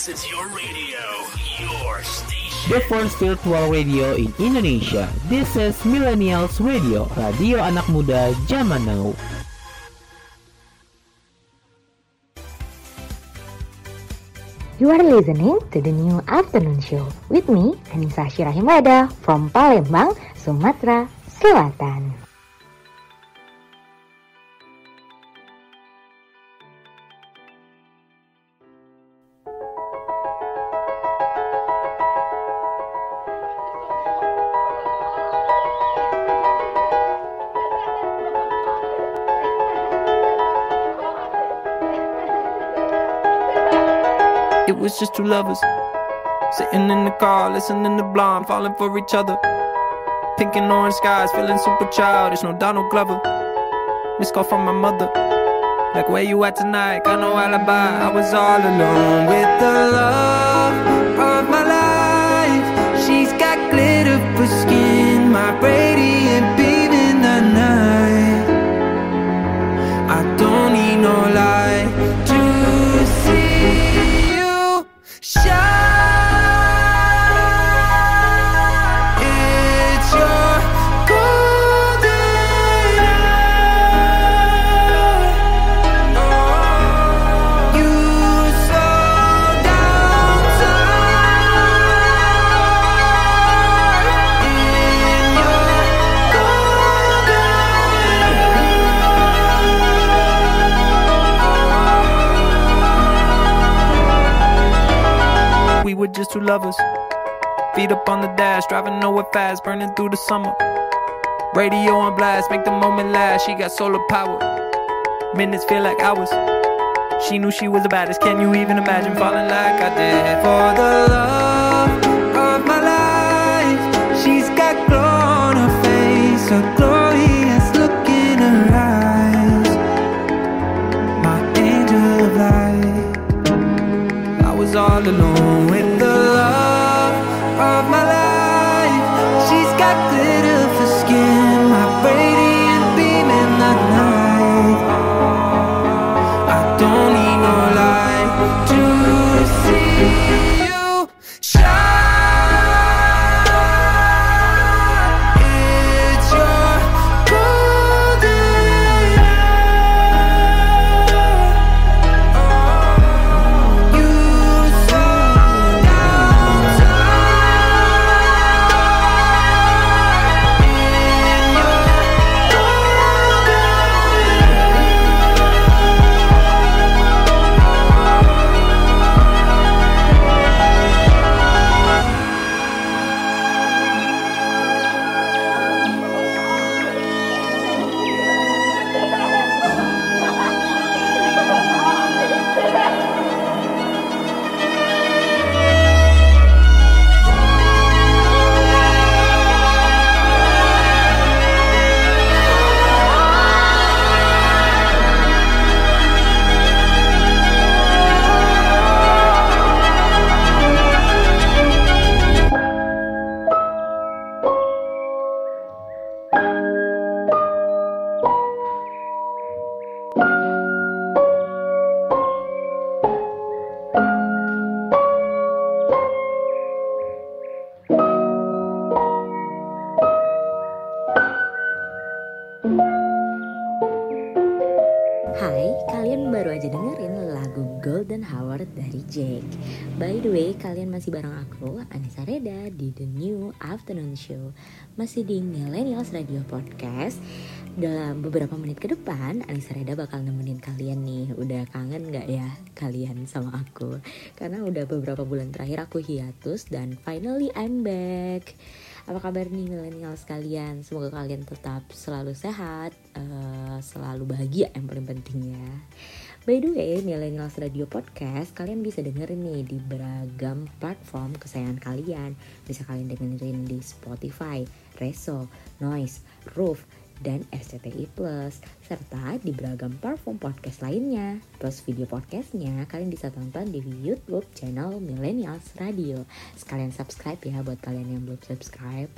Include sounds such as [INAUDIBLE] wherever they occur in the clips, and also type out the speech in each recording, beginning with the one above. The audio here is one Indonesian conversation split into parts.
This is your radio, your station. The first virtual radio in Indonesia. This is Millennials Radio, radio anak muda zaman now. You are listening to the new afternoon show with me, Anissa Shirahimada from Palembang, Sumatera Selatan. Was just two lovers sitting in the car, listening to Blonde, falling for each other. Pink and orange skies, feeling super childish. No Donald Glover. Missed call from my mother. Like, where you at tonight? Got no alibi. I was all alone with the love of my life. She's got glitter for skin, my radiant lovers. Feet up on the dash, driving nowhere fast, burning through the summer. Radio on blast, make the moment last. She got solar power. Minutes feel like hours. She knew she was the baddest. Can you even imagine falling like I did? For the love of my life, she's got glow on her face, a glorious look in her eyes. My angel of light. I was all alone masih bareng aku, Anissa Reda, di The New Afternoon Show. Masih di Millennials Radio Podcast. Dalam beberapa menit ke depan, Anissa Reda bakal nemenin kalian nih. Udah kangen gak ya kalian sama aku? Karena udah beberapa bulan terakhir aku hiatus dan finally I'm back. Apa kabar nih milenial sekalian? Semoga kalian tetap selalu sehat, eh, selalu bahagia yang paling penting ya. By the way, Millennials Radio Podcast kalian bisa dengerin nih di beragam platform kesayangan kalian. Bisa kalian dengerin di Spotify, Reso, Noise, Roof, dan SCTI Plus serta di beragam platform podcast lainnya. Plus video podcastnya kalian bisa tonton di YouTube channel Millennials Radio. Sekalian subscribe ya buat kalian yang belum subscribe.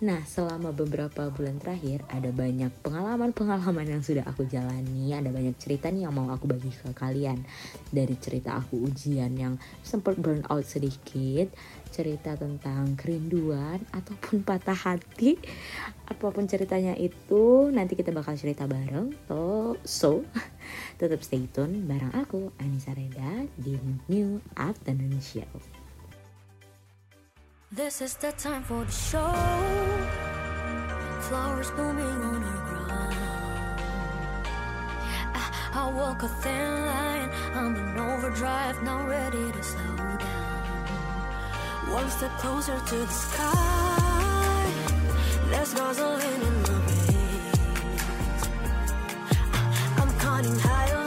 Nah, selama beberapa bulan terakhir ada banyak pengalaman-pengalaman yang sudah aku jalani, ada banyak cerita nih yang mau aku bagi ke kalian. Dari cerita aku ujian yang sempat burn out sedikit, cerita tentang kerinduan ataupun patah hati, apa pun ceritanya itu nanti kita bakal cerita bareng. So, so tetap stay tune bareng aku Anissa Reda di New Afternoon Show. This is the time for the show. Flowers blooming on the ground. I, I walk a thin line. I'm in overdrive, now ready to slow down. One step closer to the sky. There's gasoline in my veins. I'm counting highlights,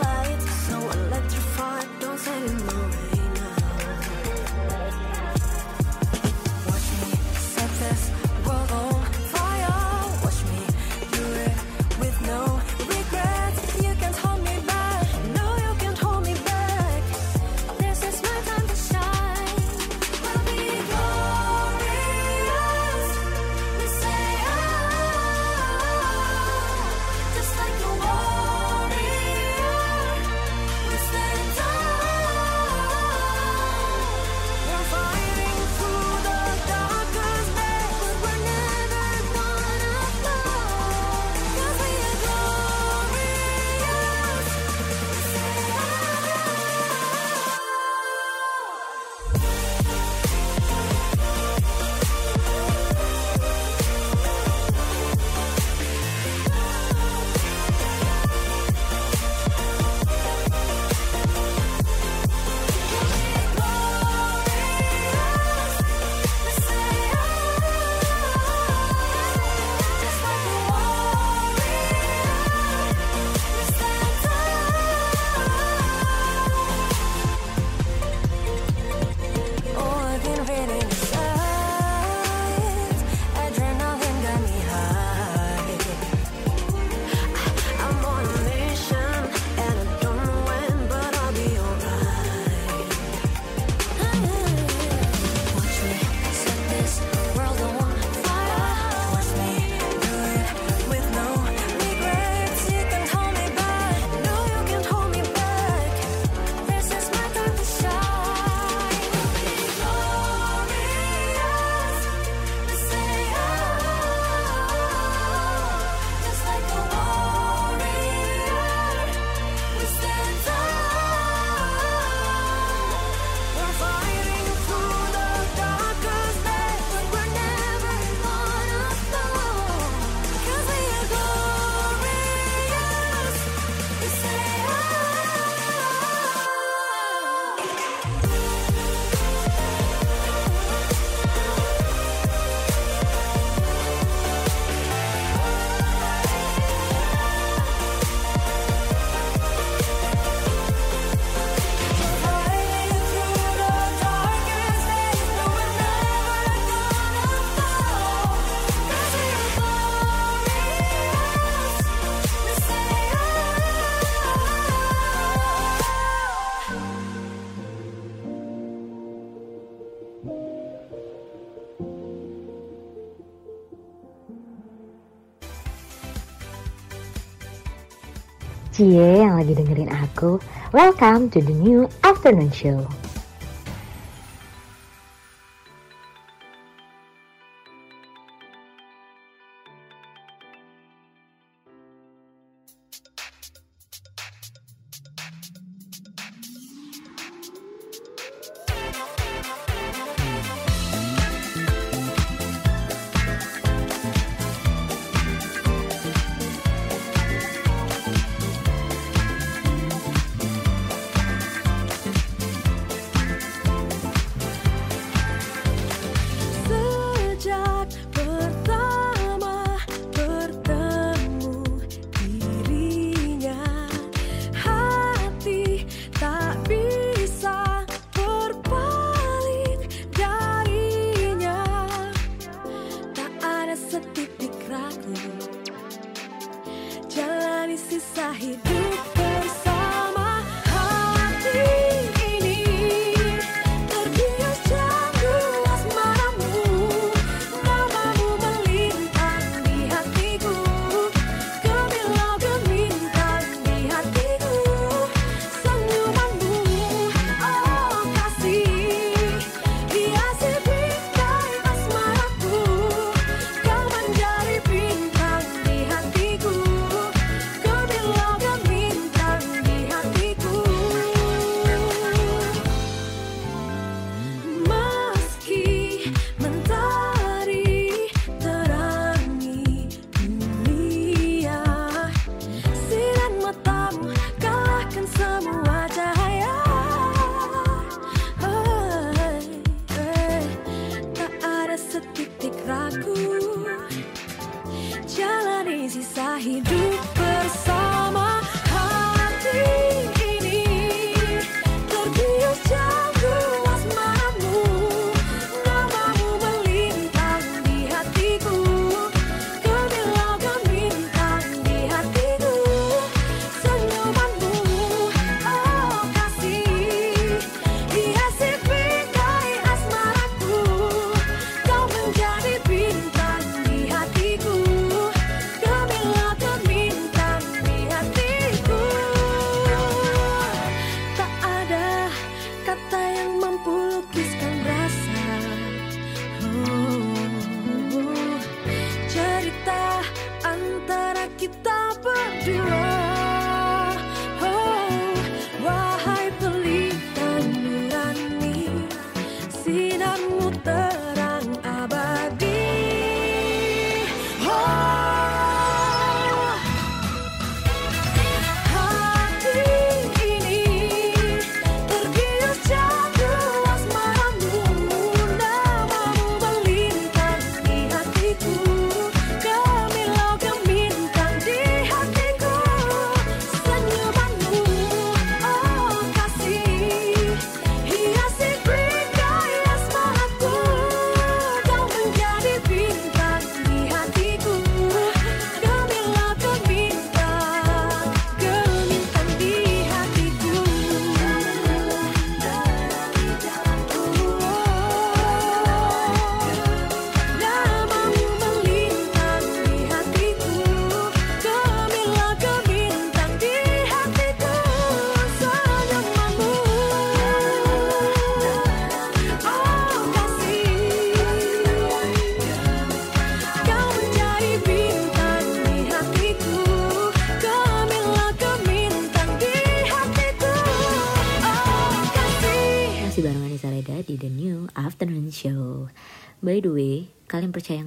Cie yang lagi dengerin aku, welcome to the new afternoon show. ele se sarre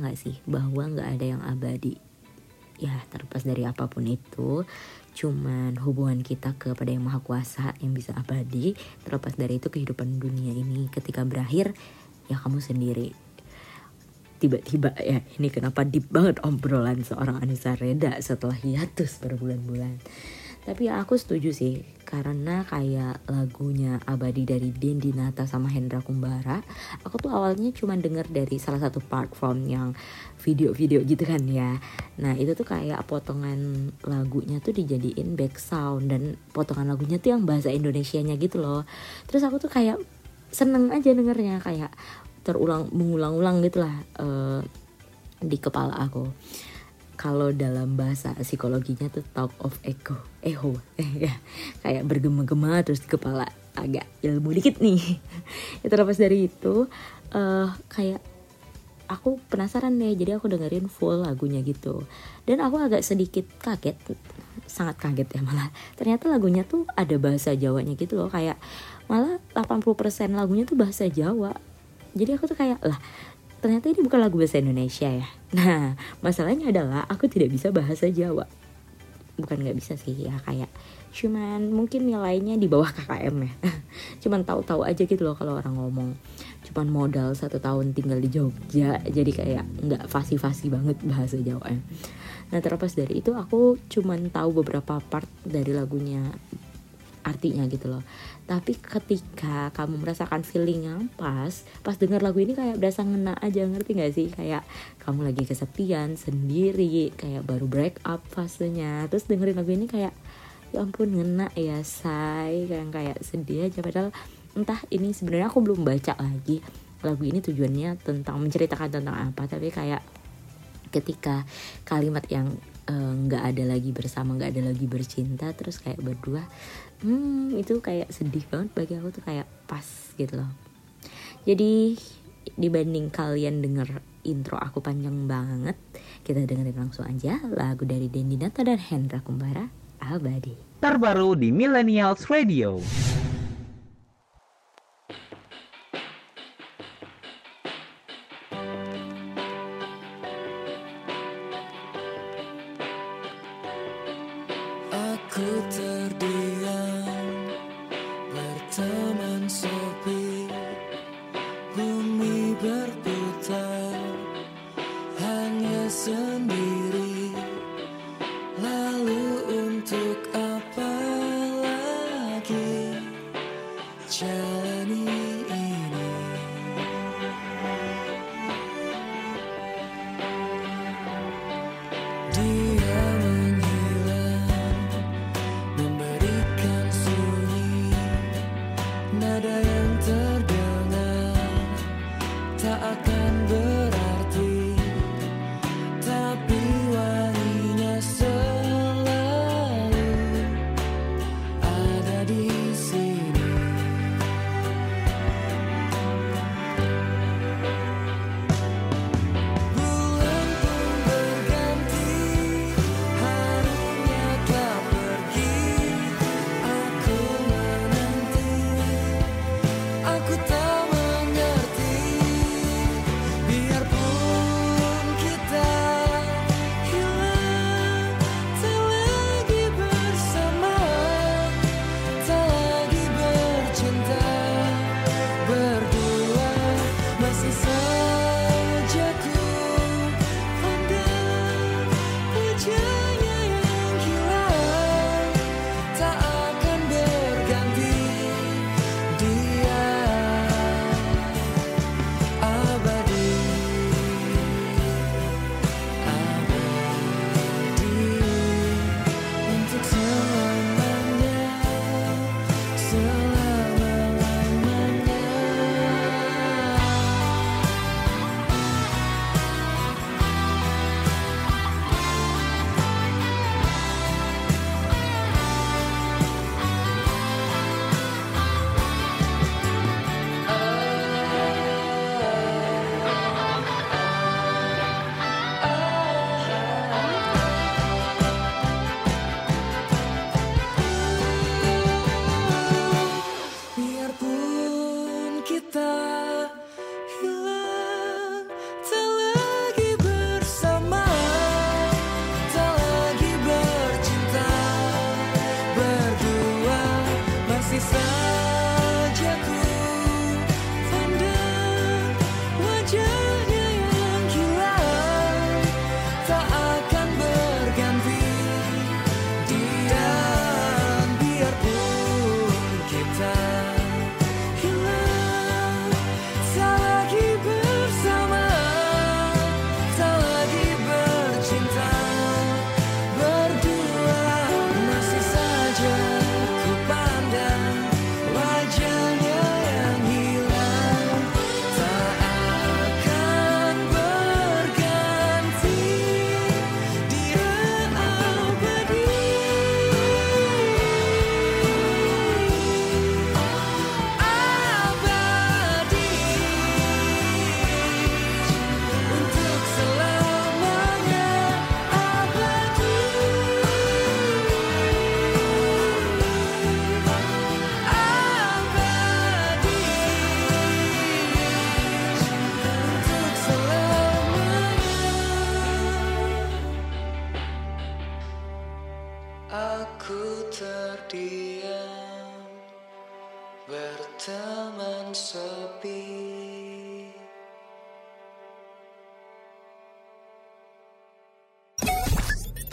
nggak sih bahwa nggak ada yang abadi? Ya, terlepas dari apa pun itu, cuman hubungan kita kepada yang maha kuasa yang bisa abadi. Terlepas dari itu kehidupan dunia ini ketika berakhir, ya kamu sendiri. Tiba-tiba ya, ini kenapa deep banget obrolan seorang Anissa Reda setelah hiatus berbulan-bulan. Tapi aku setuju sih karena kayak lagunya Abadi dari Dendi Nata sama Hendra Kumbara, aku tuh awalnya cuma denger dari salah satu platform yang video-video gitu kan ya. Nah itu tuh kayak potongan lagunya tuh dijadiin back sound dan potongan lagunya tuh yang bahasa Indonesianya gitu loh. Terus aku tuh kayak seneng aja dengernya kayak terulang mengulang-ulang gitulah eh, di kepala aku kalau dalam bahasa psikologinya tuh talk of echo echo. [LAUGHS] Ya kayak bergema-gema terus di kepala agak ilmu dikit nih. Itu [LAUGHS] terlepas dari itu eh kayak aku penasaran deh jadi aku dengerin full lagunya gitu. Dan aku agak sedikit kaget sangat kaget ya malah. Ternyata lagunya tuh ada bahasa Jawanya gitu loh kayak malah 80% lagunya tuh bahasa Jawa. Jadi aku tuh kayak lah ternyata ini bukan lagu bahasa Indonesia ya. Nah masalahnya adalah aku tidak bisa bahasa Jawa. Bukan nggak bisa sih ya kayak cuman mungkin nilainya di bawah KKM ya. [LAUGHS] Cuman tahu-tahu aja gitu loh kalau orang ngomong. Cuman modal satu tahun tinggal di Jogja jadi kayak nggak fasih-fasih banget bahasa Jawa nah terlepas dari itu aku cuman tahu beberapa part dari lagunya artinya gitu loh. Tapi ketika kamu merasakan feeling yang pas pas dengar lagu ini kayak berasa ngena aja ngerti gak sih? Kayak kamu lagi kesepian sendiri kayak baru break up fasenya. Terus dengerin lagu ini kayak ya ampun ngena ya say. Kayak kayak sedih aja. Padahal entah ini sebenarnya aku belum baca lagi lagu ini tujuannya tentang menceritakan tentang apa. Tapi kayak ketika kalimat yang nggak uh, ada lagi bersama nggak ada lagi bercinta terus kayak berdua hmm itu kayak sedih banget bagi aku tuh kayak pas gitu loh. Jadi dibanding kalian denger intro aku panjang banget kita dengerin langsung aja lagu dari Dendi Nata dan Hendra Kumbara Abadi. Terbaru di Millennials Radio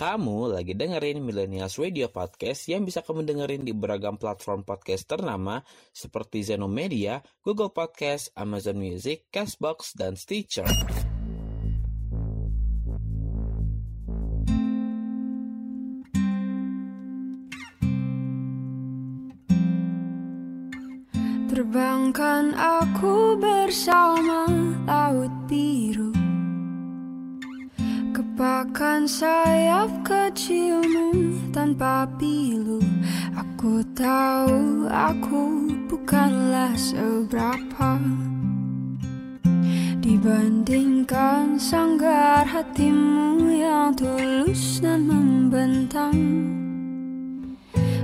Kamu lagi dengerin Millennials Radio Podcast yang bisa kamu dengerin di beragam platform podcast ternama seperti Zenomedia, Google Podcast, Amazon Music, Castbox, dan Stitcher. Terbangkan aku bersama Kepakan sayap kecilmu tanpa pilu. Aku tahu aku bukanlah seberapa. Dibandingkan sanggar hatimu yang tulus dan membentang.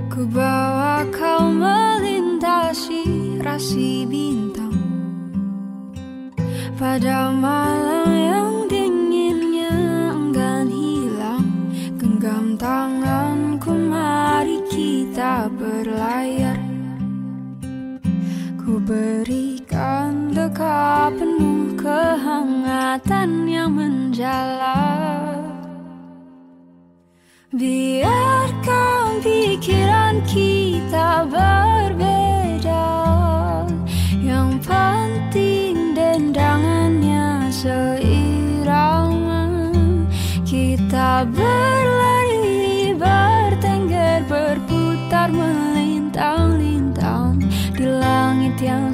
Ku bawa kau melintasi rasi bintang. Pada malam kita berlayar. Ku berikan dekap penuh kehangatan yang menjalar Biarkan pikiran kita berbeda. Penting dendangannya seirama Kita berlari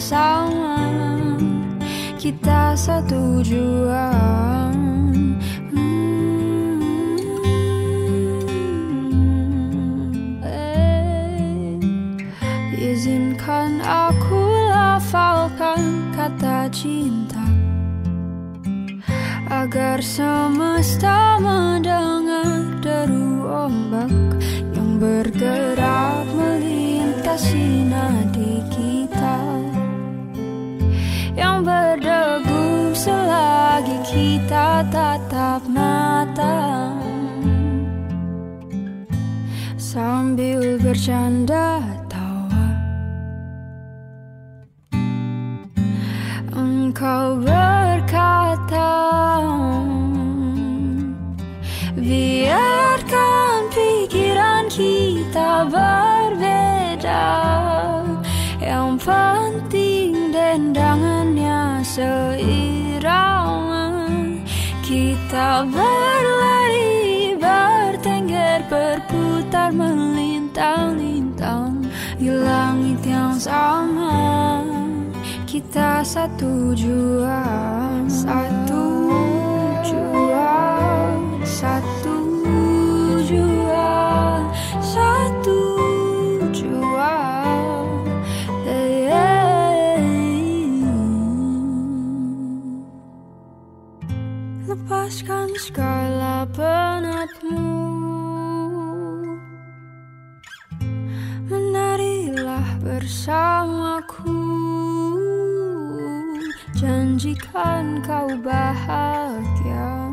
sama Kita satu jua Hmm, eh. Aku lafalkan kata cinta Agar semesta mendengar deru ombak Yang bergerak melintasi nadi Yang berdebu selagi kita tatap mata. Sambil bercanda tawa. Engkau berkata Biarkan pikiran kita berbeda. Yang penting dendangannya seirama Kita berlari bertengger berputar melintang-lintang Di langit yang sama kita satu jua Satu jua Satu jua Satu Lepaskan segala penatmu. Menarilah bersamaku. Janjikan kau bahagia.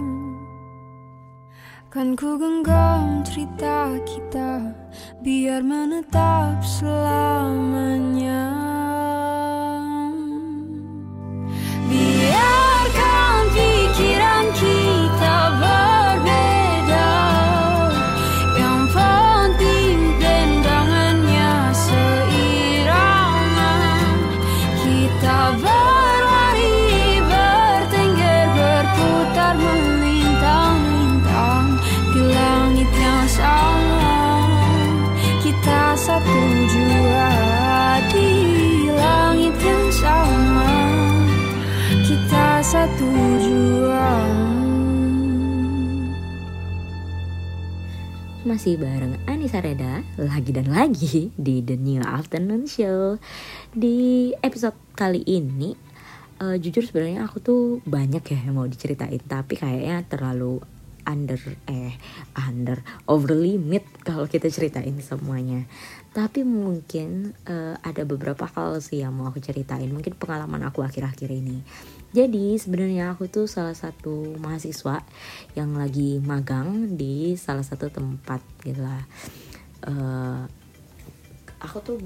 Kan ku genggam cerita kita Biar menetap selamanya Masih bareng Anissa Reda lagi dan lagi di The New Afternoon Show. Di episode kali ini eh, jujur sebenarnya aku tuh banyak ya yang mau diceritain tapi kayaknya terlalu under eh under over limit kalau kita ceritain semuanya. Tapi mungkin eh, ada beberapa hal sih yang mau aku ceritain. Mungkin pengalaman aku akhir-akhir ini. Jadi sebenarnya aku tuh salah satu mahasiswa yang lagi magang di salah satu tempat gitu lah. Eh, aku tuh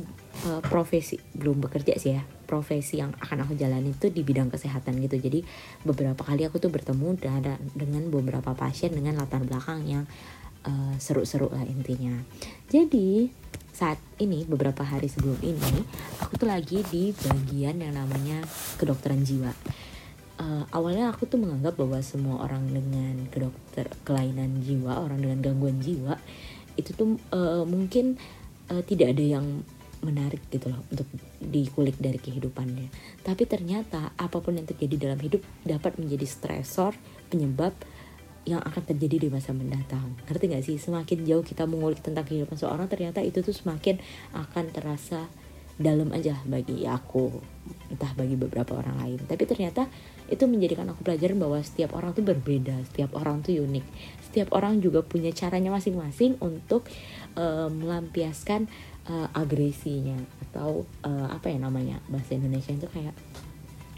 eh, profesi belum bekerja sih ya. Profesi yang akan aku jalani itu di bidang kesehatan gitu. Jadi beberapa kali aku tuh bertemu dengan beberapa pasien dengan latar belakang yang eh, seru-seru lah intinya. Jadi saat ini beberapa hari sebelum ini aku tuh lagi di bagian yang namanya kedokteran jiwa Eh, awalnya aku tuh menganggap bahwa semua orang dengan kedokter kelainan jiwa orang dengan gangguan jiwa itu tuh eh, mungkin eh, tidak ada yang menarik gitu loh untuk dikulik dari kehidupannya. Tapi ternyata apa pun yang terjadi dalam hidup dapat menjadi stresor penyebab yang akan terjadi di masa mendatang. Ngerti gak sih? Semakin jauh kita mengulik tentang kehidupan seorang ternyata itu tuh semakin akan terasa dalam aja bagi aku entah bagi beberapa orang lain. Tapi ternyata itu menjadikan aku pelajaran bahwa setiap orang tuh berbeda setiap orang tuh unik. Setiap orang juga punya caranya masing-masing untuk eh, melampiaskan eh, agresinya atau eh, apa ya namanya bahasa Indonesia itu kayak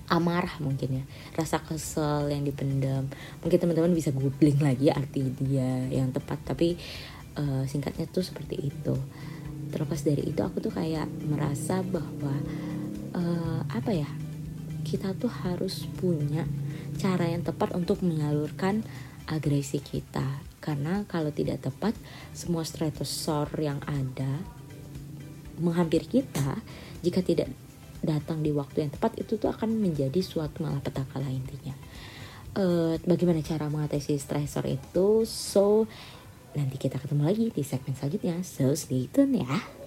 amarah mungkin ya. Rasa kesel yang dipendam. Mungkin teman-teman bisa googling lagi arti dia yang tepat tapi eh, singkatnya tuh seperti itu. Terlepas dari itu aku tuh kayak merasa bahwa eh, apa ya kita tuh harus punya cara yang tepat untuk menyalurkan agresi kita. Karena kalau tidak tepat semua stressor yang ada menghampiri kita jika tidak datang di waktu yang tepat itu tuh akan menjadi suatu malapetaka lah intinya. Uh, bagaimana cara mengatasi stressor itu? So nanti kita ketemu lagi di segmen selanjutnya. So stay tune ya.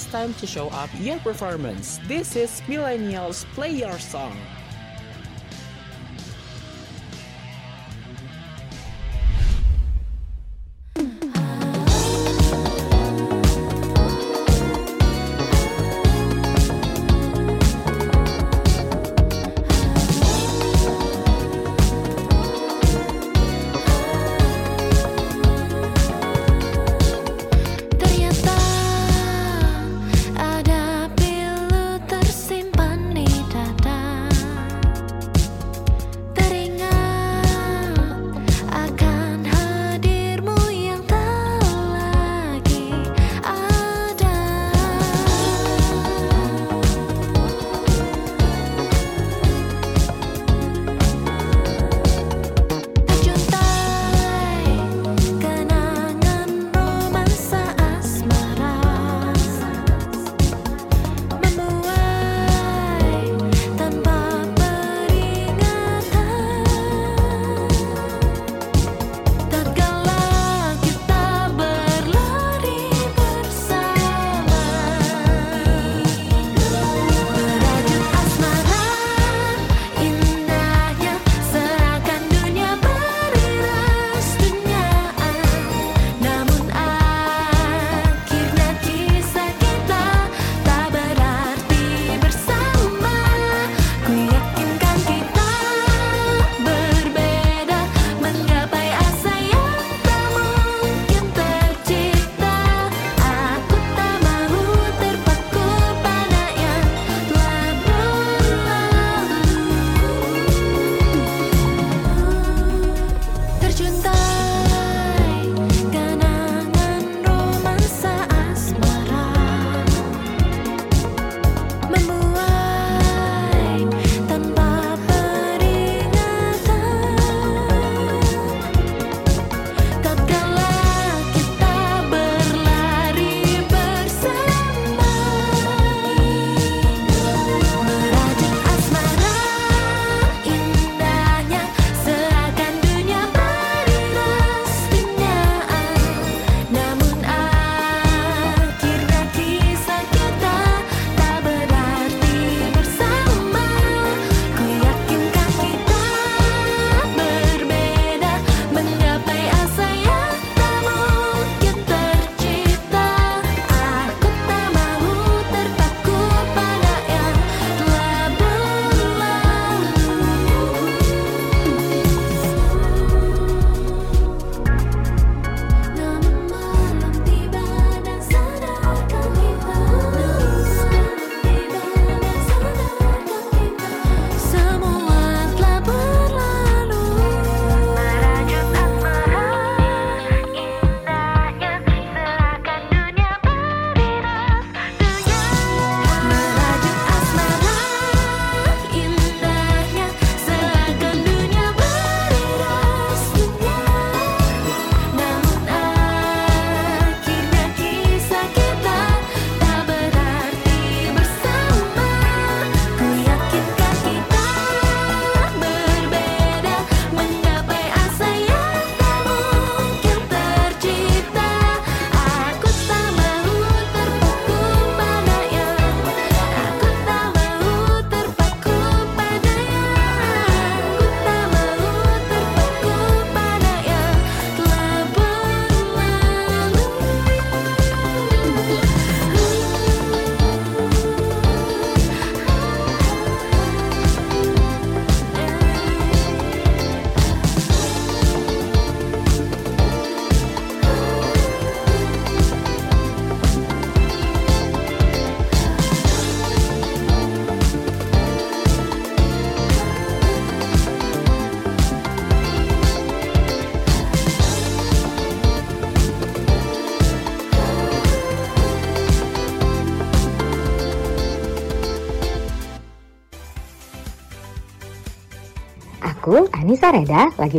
it's time to show up your performance. This is Millennials Play Your Song.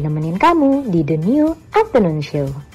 Nemenin kamu di The New Afternoon Show.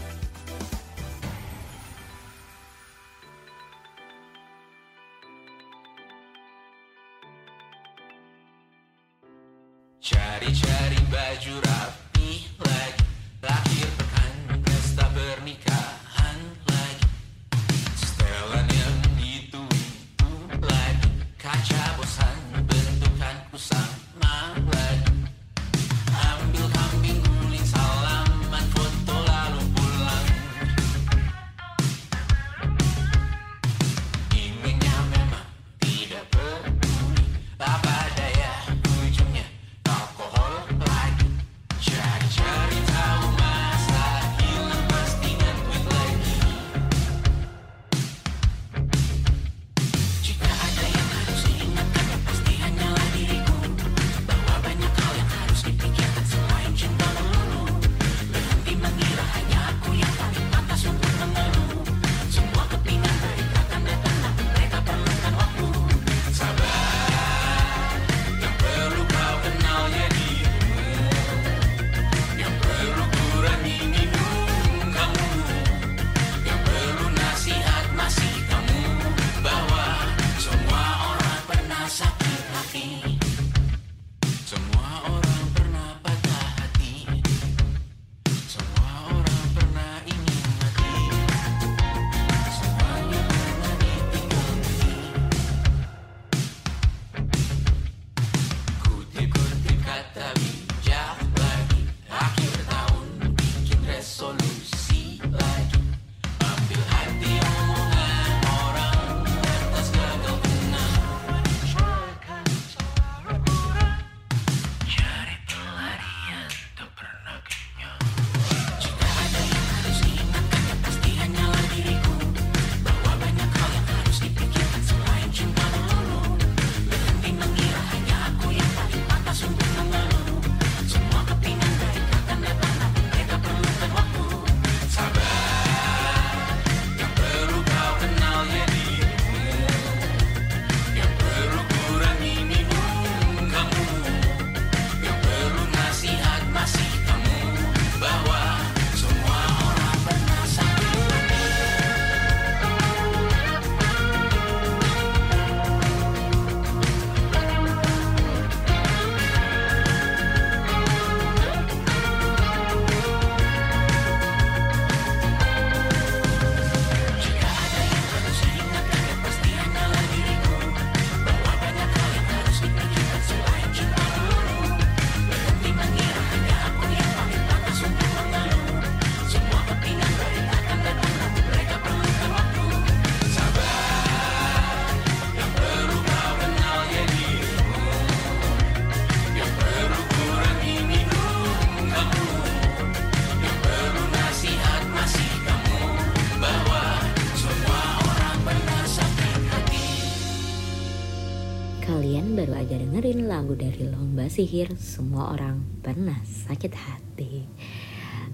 Sihir. Semua Orang Pernah Sakit Hati.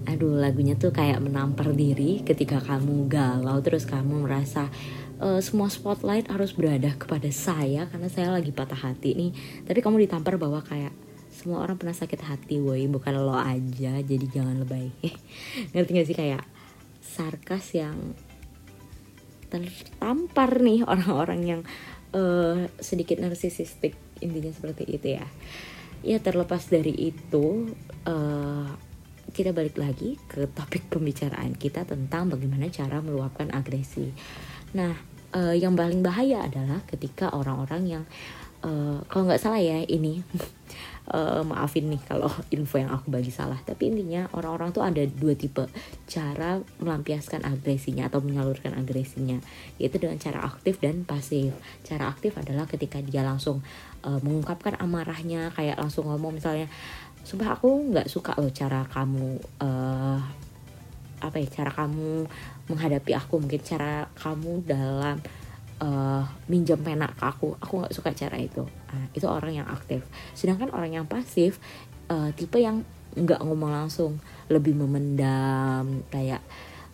Aduh lagunya tuh kayak menampar diri ketika kamu galau Terus kamu merasa eh, semua spotlight harus berada kepada saya Karena saya lagi patah hati nih. Tapi kamu ditampar bahwa kayak semua orang pernah sakit hati woi. Bukan lo aja jadi jangan lebay. [LAUGHS] Ngerti gak sih? Kayak sarkas yang tertampar nih orang-orang yang eh, sedikit narsisistik intinya seperti itu ya ya terlepas dari itu eh, kita balik lagi ke topik pembicaraan kita tentang bagaimana cara meluapkan agresi. Nah eh, yang paling bahaya adalah ketika orang-orang yang eh, kalau nggak salah ya ini [LAUGHS] eh, maafin nih kalau [LAUGHS] info yang aku bagi salah tapi intinya orang-orang tuh ada dua tipe cara melampiaskan agresinya atau menyalurkan agresinya yaitu dengan cara aktif dan pasif. Cara aktif adalah ketika dia langsung eh, mengungkapkan amarahnya kayak langsung ngomong misalnya sumpah aku nggak suka loh cara kamu eh, apa ya cara kamu menghadapi aku mungkin cara kamu dalam eh, minjem pena ke aku. Aku nggak suka cara itu. Nah, itu orang yang aktif. Sedangkan orang yang pasif eh, tipe yang nggak ngomong langsung lebih memendam kayak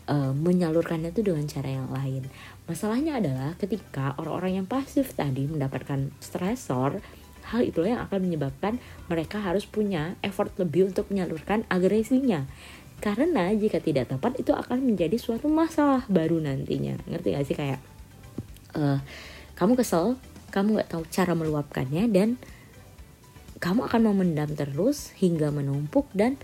eh, menyalurkannya itu dengan cara yang lain masalahnya adalah ketika orang-orang yang pasif tadi mendapatkan stresor hal itulah yang akan menyebabkan mereka harus punya effort lebih untuk menyalurkan agresinya. Karena jika tidak tepat itu akan menjadi suatu masalah baru nantinya. Ngerti gak sih? Kayak eh, kamu kesel kamu nggak tahu cara meluapkannya dan kamu akan memendam terus hingga menumpuk dan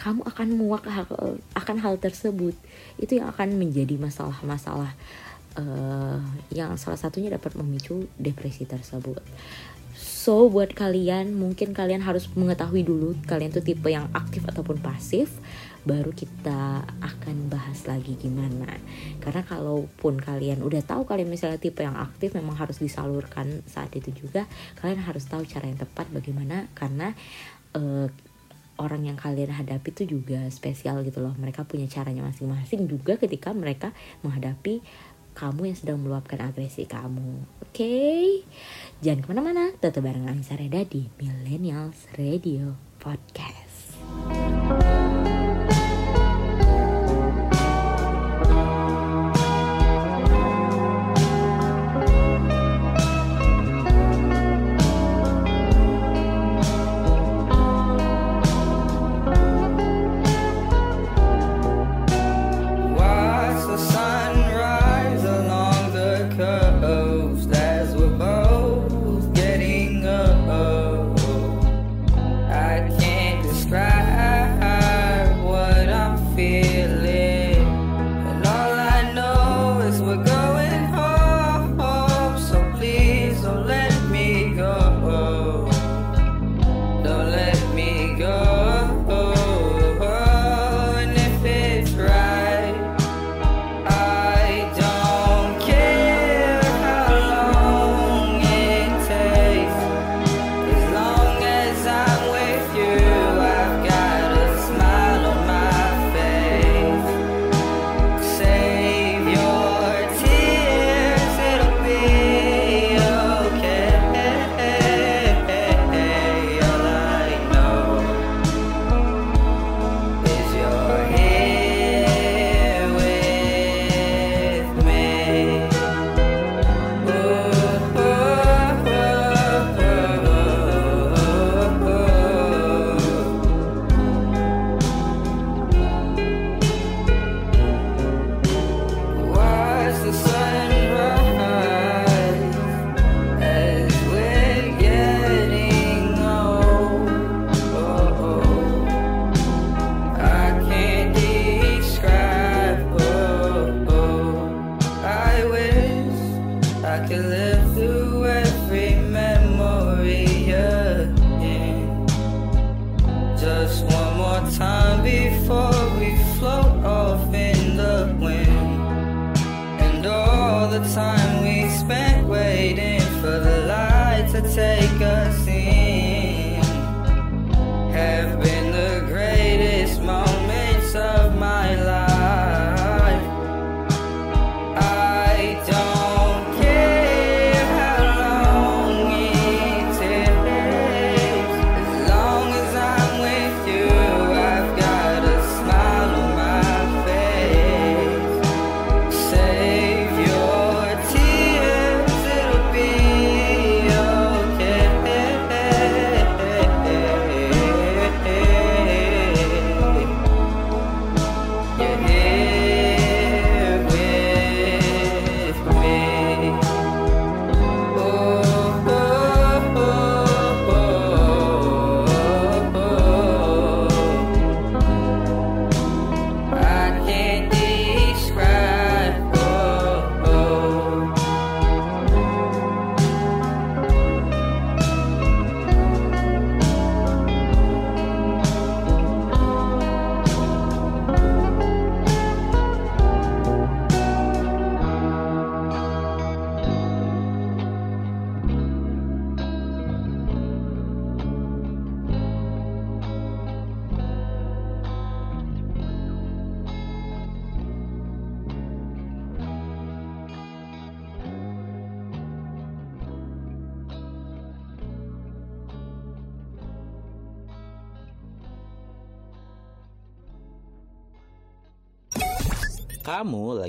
kamu akan muak hal- akan hal tersebut. Itu yang akan menjadi masalah-masalah eh, yang salah satunya dapat memicu depresi tersebut. So buat kalian mungkin kalian harus mengetahui dulu kalian tuh tipe yang aktif ataupun pasif baru kita akan bahas lagi gimana. Karena kalaupun kalian udah tahu kalian misalnya tipe yang aktif memang harus disalurkan saat itu juga kalian harus tahu cara yang tepat bagaimana. Karena eh, orang yang kalian hadapi itu juga spesial gitu loh. Mereka punya caranya masing-masing juga ketika mereka menghadapi kamu yang sedang meluapkan agresi kamu oke? Jangan ke mana-mana tetap bareng Anissa Reda di Millennials Radio Podcast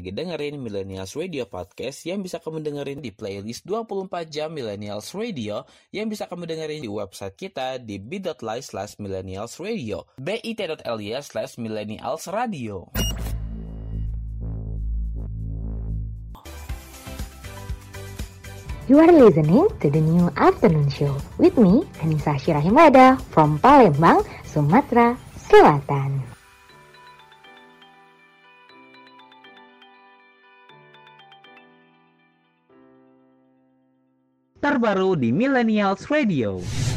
lagi dengerin Millennials Radio Podcast yang bisa kamu dengerin di playlist 24 jam Millennials Radio yang bisa kamu dengerin di website kita di bit.ly slash millennials radio bit.ly slash millennials radio. You are listening to the new afternoon show with me, Anissa Shirahimada from Palembang, Sumatera Selatan. Terbaru di Millennials Radio.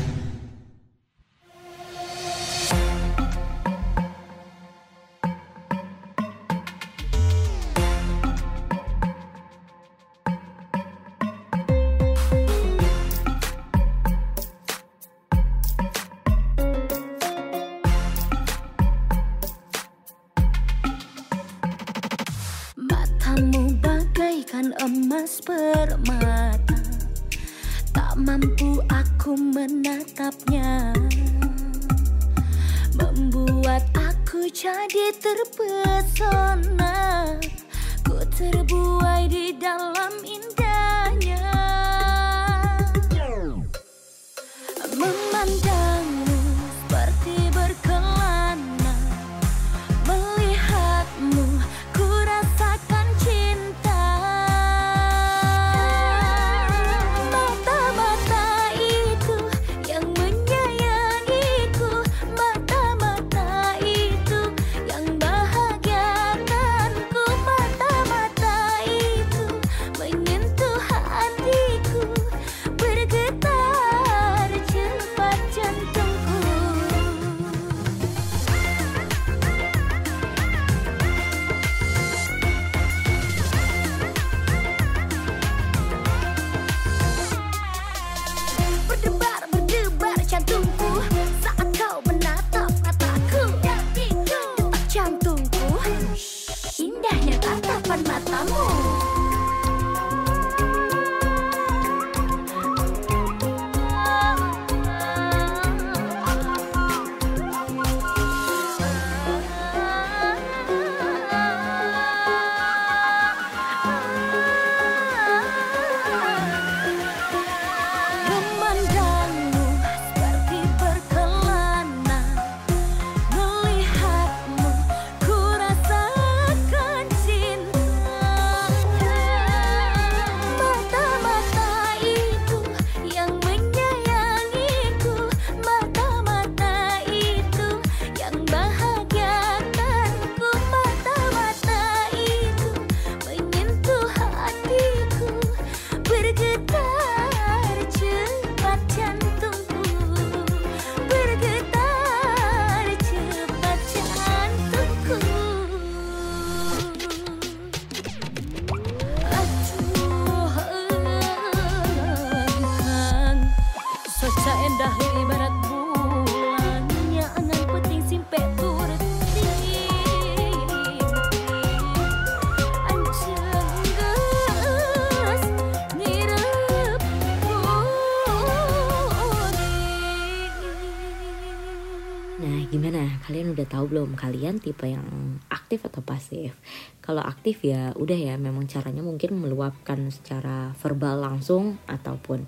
Belum kalian tipe yang aktif atau pasif? Kalau aktif ya udah ya, memang caranya mungkin meluapkan secara verbal langsung ataupun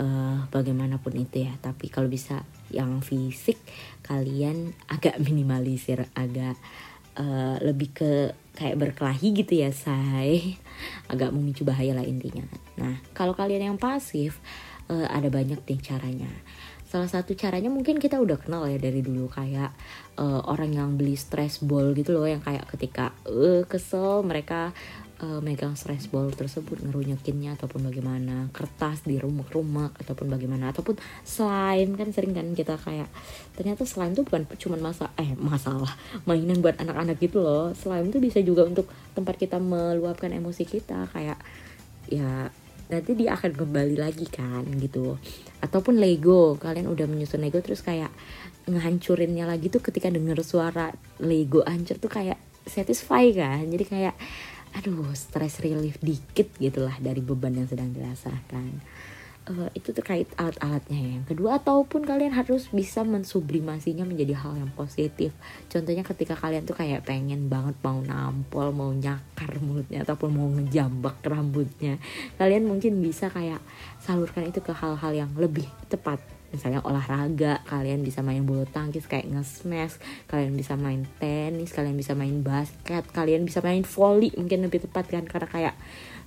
eh, bagaimanapun itu ya. Tapi kalau bisa yang fisik kalian agak [LAUGHS] minimalisir, agak eh, lebih ke kayak berkelahi gitu ya, say. Agak memicu bahaya lah intinya. Nah, kalau kalian yang pasif eh, ada banyak nih caranya salah satu caranya mungkin kita udah kenal ya dari dulu kayak eh, orang yang beli stress ball gitu loh yang kayak ketika eh kesel mereka eh, megang stress ball tersebut ngerunyekinnya ataupun bagaimana kertas di rumek-rumek ataupun bagaimana ataupun slime kan sering kan kita kayak ternyata slime tuh bukan cuma masa eh masalah mainan buat anak-anak gitu loh. Slime tuh bisa juga untuk tempat kita meluapkan emosi kita kayak ya nanti dia akan kembali lagi kan gitu ataupun Lego. Kalian udah menyusun Lego terus kayak ngehancurinnya lagi tuh ketika denger suara Lego hancur tuh kayak satisfy kan? Jadi kayak aduh stress relief dikit gitulah dari beban yang sedang dirasakan Eh, itu terkait alat-alatnya yang kedua ataupun kalian harus bisa mensublimasinya menjadi hal yang positif. Contohnya ketika kalian tuh kayak pengen banget mau nampol mau nyakar mulutnya ataupun mau ngejambak rambutnya. Kalian mungkin bisa kayak salurkan itu ke hal-hal yang lebih tepat. Misalnya olahraga kalian bisa main bulu tangkis kayak nge-smash kalian bisa main tenis kalian bisa main basket kalian bisa main volley mungkin lebih tepat kan karena kayak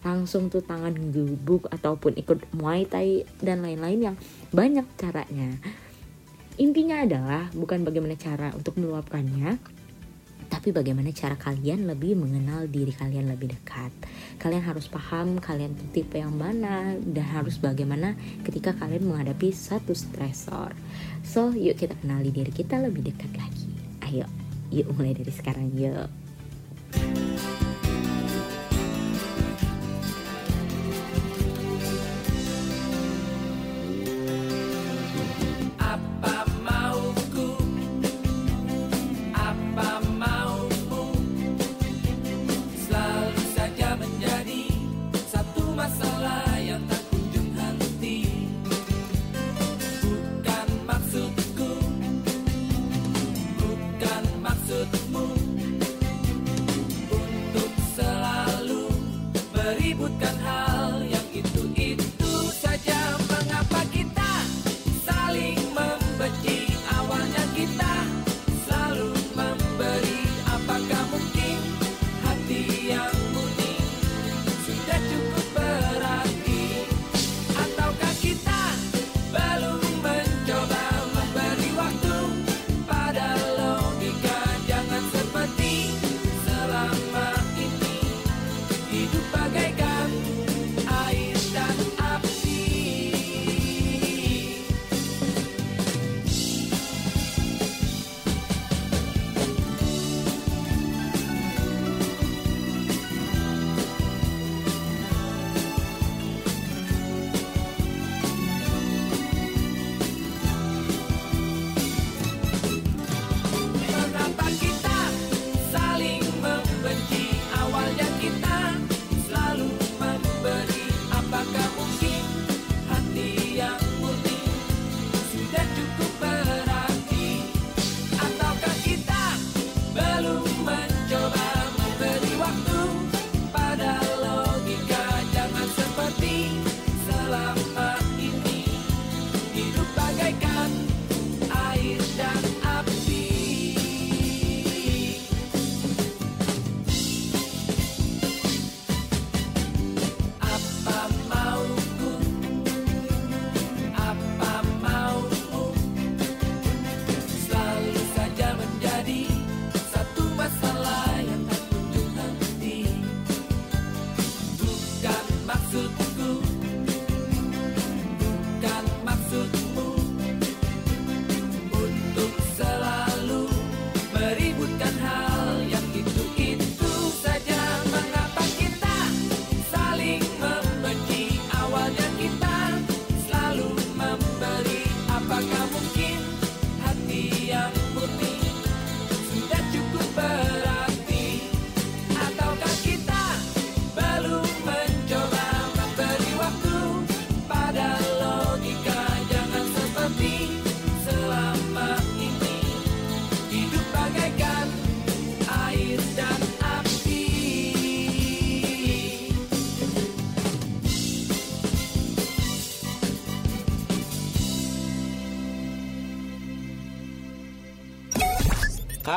langsung tuh tangan gebuk ataupun ikut muay thai dan lain-lain yang banyak caranya. Intinya adalah bukan bagaimana cara untuk meluapkannya tapi bagaimana cara kalian lebih mengenal diri kalian lebih dekat. Kalian harus paham kalian tipe yang mana dan harus bagaimana ketika kalian menghadapi satu stresor. So yuk kita kenali diri kita lebih dekat lagi. Ayo yuk mulai dari sekarang yuk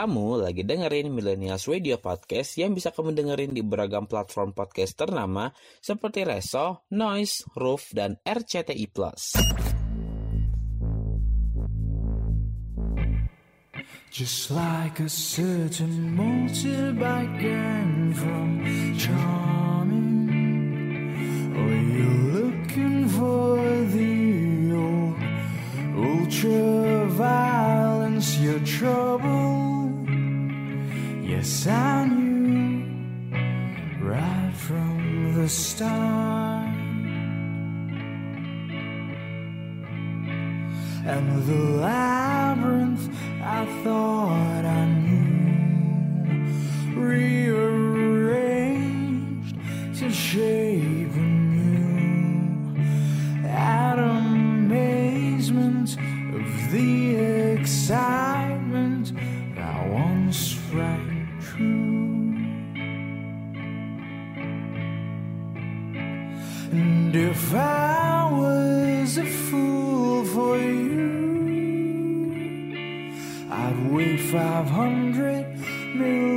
Kamu lagi dengerin Millennials Radio Podcast yang bisa kamu dengerin di beragam platform podcast ternama seperti Reso, Noise, Roof, dan RCTI+. Just like a certain motorbike gang from Charming. Oh, you're looking for the old ultra violence, your trouble. Yes, I knew right from the start. And the labyrinth I thought I knew rearranged to shape And if I was a fool for you, I'd wait 500 million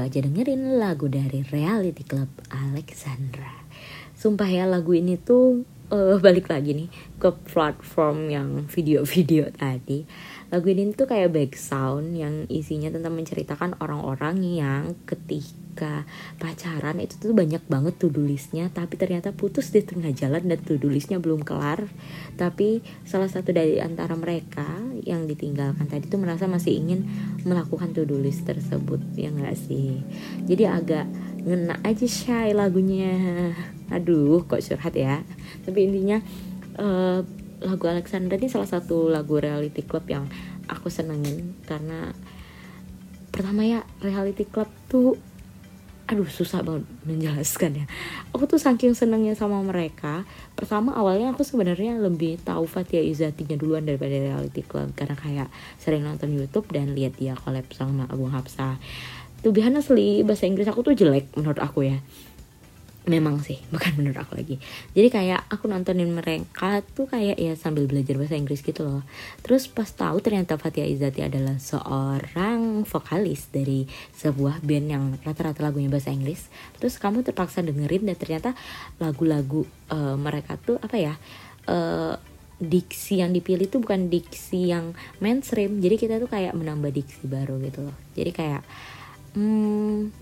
baru aja dengerin lagu dari Reality Club Alexandra. Sumpah ya lagu ini tuh eh, balik lagi nih ke platform yang video-video [LAUGHS] tadi. Lagu ini tuh kayak back sound yang isinya tentang menceritakan orang-orang yang ketika pacaran itu tuh banyak banget to-do listnya tapi ternyata putus di tengah jalan dan to-do listnya belum kelar. Tapi salah satu dari antara mereka yang ditinggalkan tadi tuh merasa masih ingin melakukan to-do list tersebut ya nggak sih? Jadi agak ngena aja shy lagunya. Aduh, kok curhat ya. Tapi intinya eh, lagu Alexandra ini salah satu lagu reality club yang aku senengin karena pertama ya reality club tuh aduh susah banget menjelaskan ya. Aku tuh saking senengnya sama mereka. Pertama awalnya aku sebenarnya lebih tahu Fatia Izzatinya duluan daripada reality club. Karena kayak sering nonton YouTube dan lihat dia collab sama Agung Hapsah to be honestly bahasa Inggris aku tuh jelek menurut aku ya memang sih [LAUGHS] bukan menurut aku lagi. Jadi kayak aku nontonin mereka tuh kayak ya sambil belajar bahasa Inggris gitu loh. Terus pas tahu ternyata Fatia Izzati adalah seorang vokalis dari sebuah band yang rata-rata lagunya bahasa Inggris terus kamu terpaksa dengerin dan ternyata lagu-lagu eh, mereka tuh apa ya eh, diksi yang dipilih tuh bukan diksi yang mainstream. Jadi kita tuh kayak menambah diksi baru gitu loh. Jadi kayak hmm,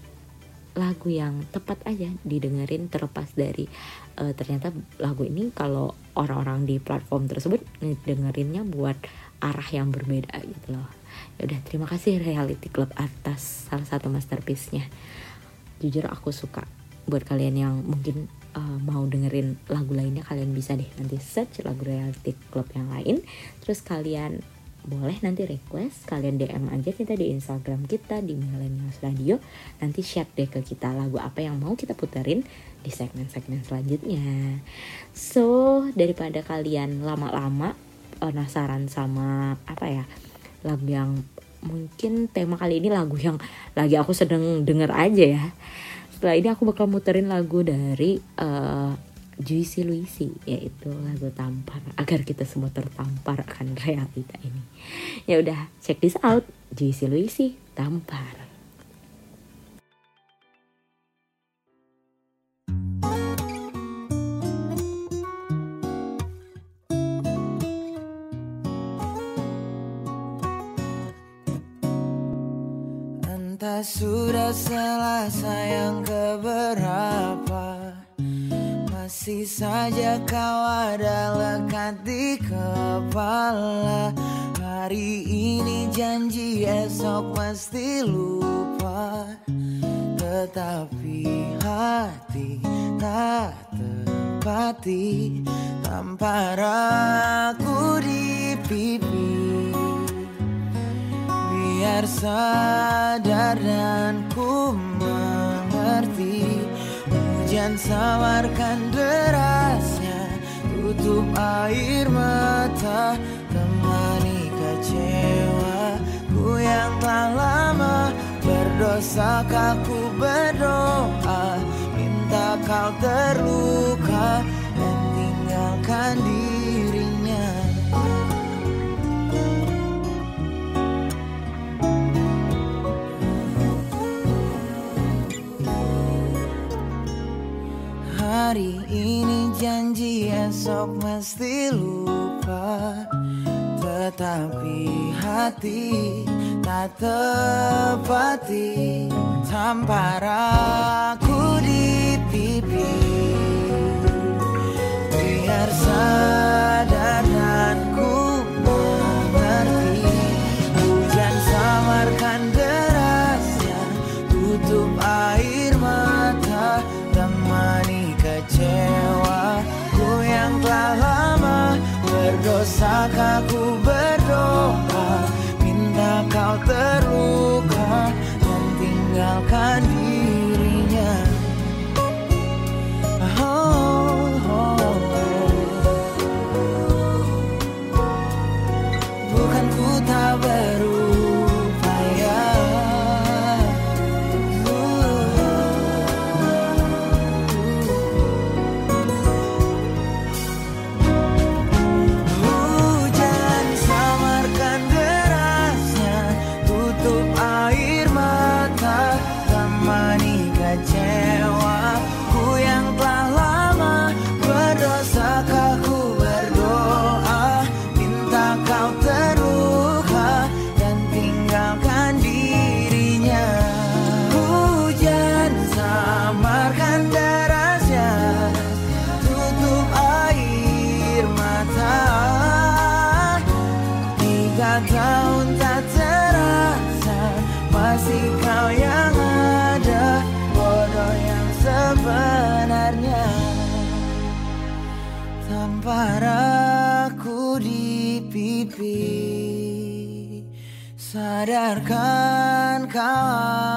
lagu yang tepat aja didengerin terlepas dari eh, ternyata lagu ini kalau orang-orang di platform tersebut dengerinnya buat arah yang berbeda gitu loh. Ya udah terima kasih Reality Club atas salah satu masterpiece-nya. Jujur aku suka buat kalian yang mungkin eh, mau dengerin lagu lainnya kalian bisa deh nanti search lagu Reality Club yang lain. Terus kalian boleh nanti request kalian DM aja kita di Instagram kita di Millennials Radio. Nanti share deh ke kita lagu apa yang mau kita puterin di segmen-segmen selanjutnya. So daripada kalian lama-lama penasaran sama apa ya lagu yang mungkin tema kali ini lagu yang lagi aku sedang denger aja ya. Setelah ini aku bakal muterin lagu dari eh, Juicy Luisi yaitu lagu tampar agar kita semua tertampar akan realita ini. Ya udah, check this out. Juicy Luisi tampar. Entah sudah selesai yang keberapa Masih saja kau ada lekat di kepala. Hari ini janji esok pasti lupa. Tetapi hati tak tepati Tampar aku di pipi. Biar sadar dan ku mengerti Hujan samarkan derasnya Tutup air mata Temani kecewa Ku yang telah lama. Berdosa ku berdoa Minta kau terluka Dan tinggalkan dirinya hati tak tepati Tampar aku di pipi. Biar sadar dan ku mengerti Hujan samarkan derasnya Tutup air mata Temani kecewa Ku yang telah lama Berdosa ku Sadarkan kau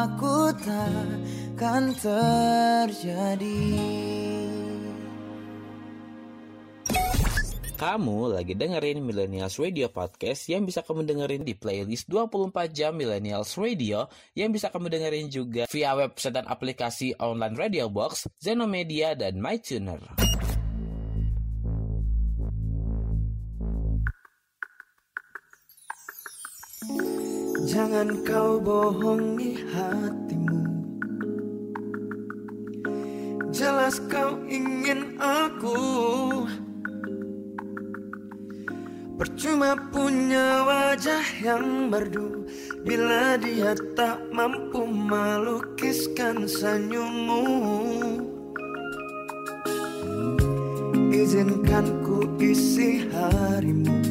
aku takkan terjadi Kamu lagi dengerin Millennials Radio Podcast yang bisa kamu dengerin di playlist 24 jam Millennials Radio yang bisa kamu dengerin juga via website dan aplikasi online Radio Box, Zenomedia, dan MyTuner. Jangan kau bohongi hatimu. Jelas kau ingin aku. Percuma punya wajah yang merdu. Bila dia tak mampu melukiskan senyummu. Izinkan ku isi harimu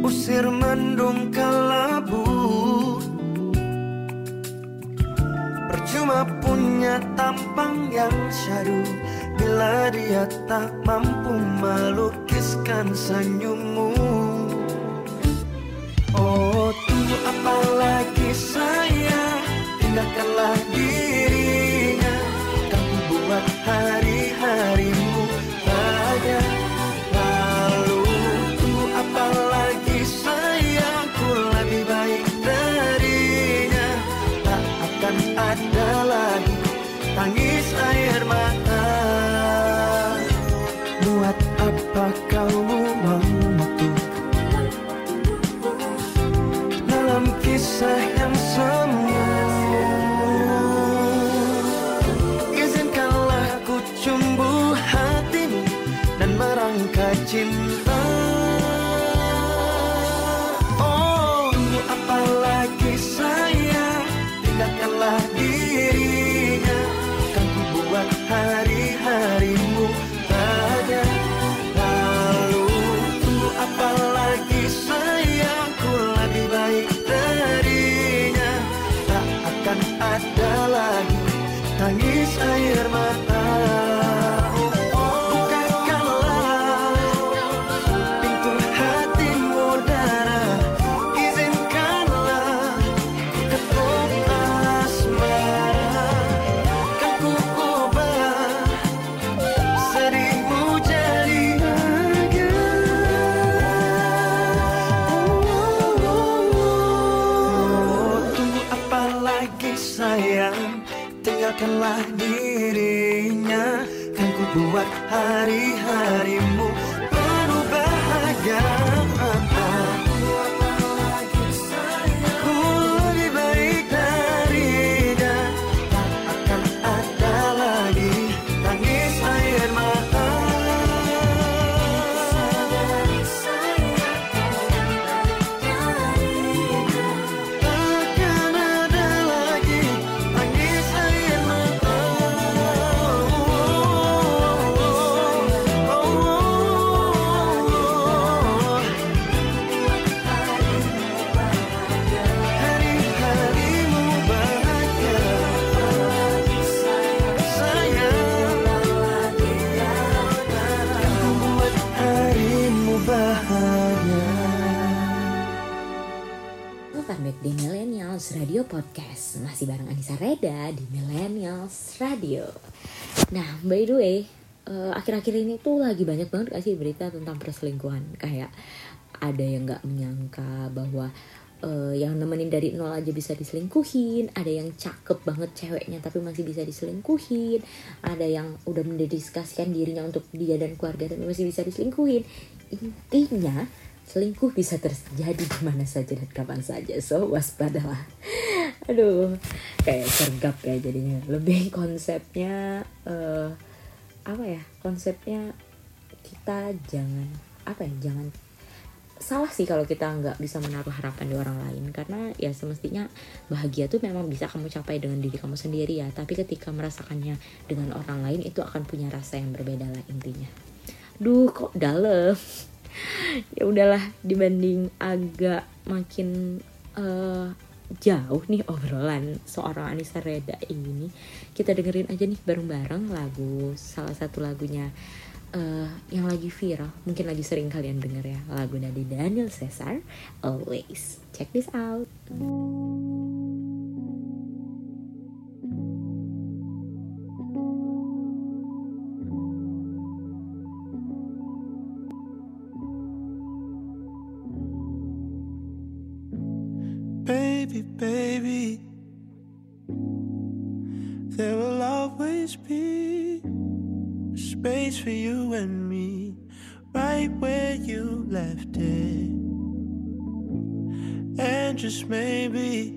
Usir mendung kelabu. Percuma punya tampang yang syadu. Bila dia tak mampu melukiskan senyummu. Oh tunggu apalagi saya Tindakanlah dirinya. Kamu buat hari-hari Radio Podcast. Masih bareng Anissa Reda di Millennials Radio. Nah by the way eh, Akhir-akhir ini tuh lagi banyak banget gak sih berita tentang perselingkuhan? Kayak ada yang gak menyangka bahwa eh, Yang nemenin dari nol aja bisa diselingkuhin Ada yang cakep banget ceweknya tapi masih bisa diselingkuhin Ada yang udah mendedikasikan dirinya untuk dia dan keluarga tapi masih bisa diselingkuhin. Intinya selingkuh bisa terjadi di mana saja dan kapan saja. So waspadalah. Aduh kayak sergap ya jadinya. Lebih konsepnya eh apa ya? Konsepnya kita jangan apa ya? Jangan salah sih kalau kita nggak bisa menaruh harapan di orang lain. Karena ya semestinya bahagia tuh memang bisa kamu capai dengan diri kamu sendiri ya. Tapi ketika merasakannya dengan orang lain itu akan punya rasa yang berbeda lah intinya. Duh kok dalam [LAUGHS] ya udahlah dibanding agak makin eh, jauh nih obrolan seorang Anissa Reda ini kita dengerin aja nih bareng-bareng lagu salah satu lagunya eh, yang lagi viral mungkin lagi sering kalian denger ya lagu dari Daniel Caesar Always. Check this out Baby, there will always be space for you and me, right where you left it. And just maybe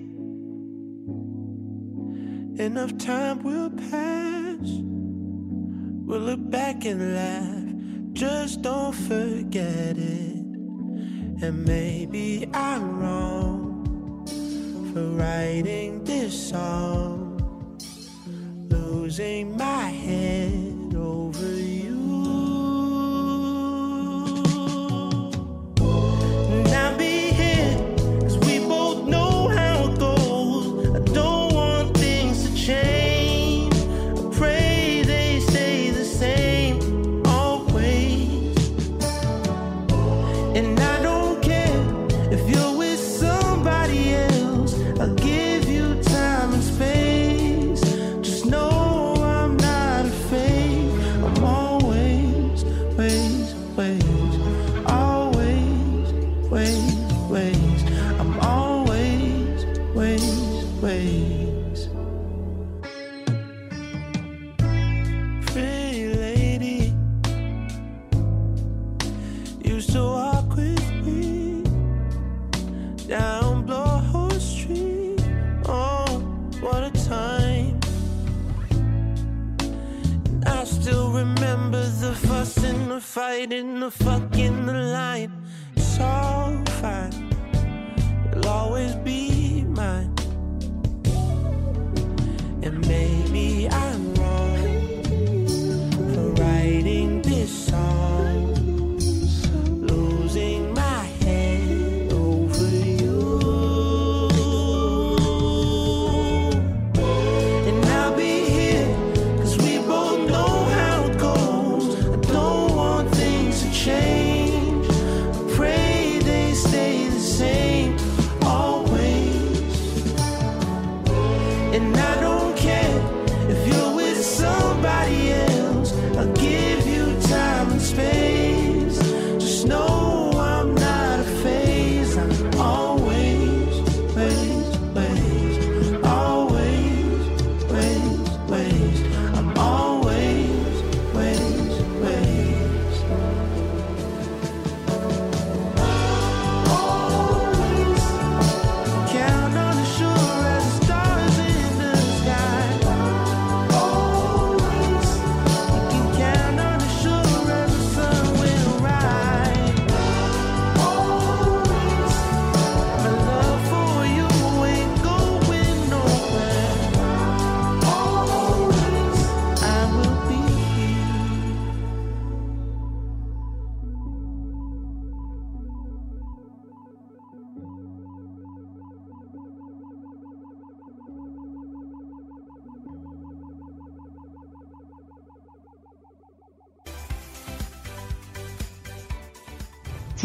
enough time will pass. We'll look back and laugh, just don't forget it. And maybe I'm wrong for writing this song. Losing my head over you. in the fuck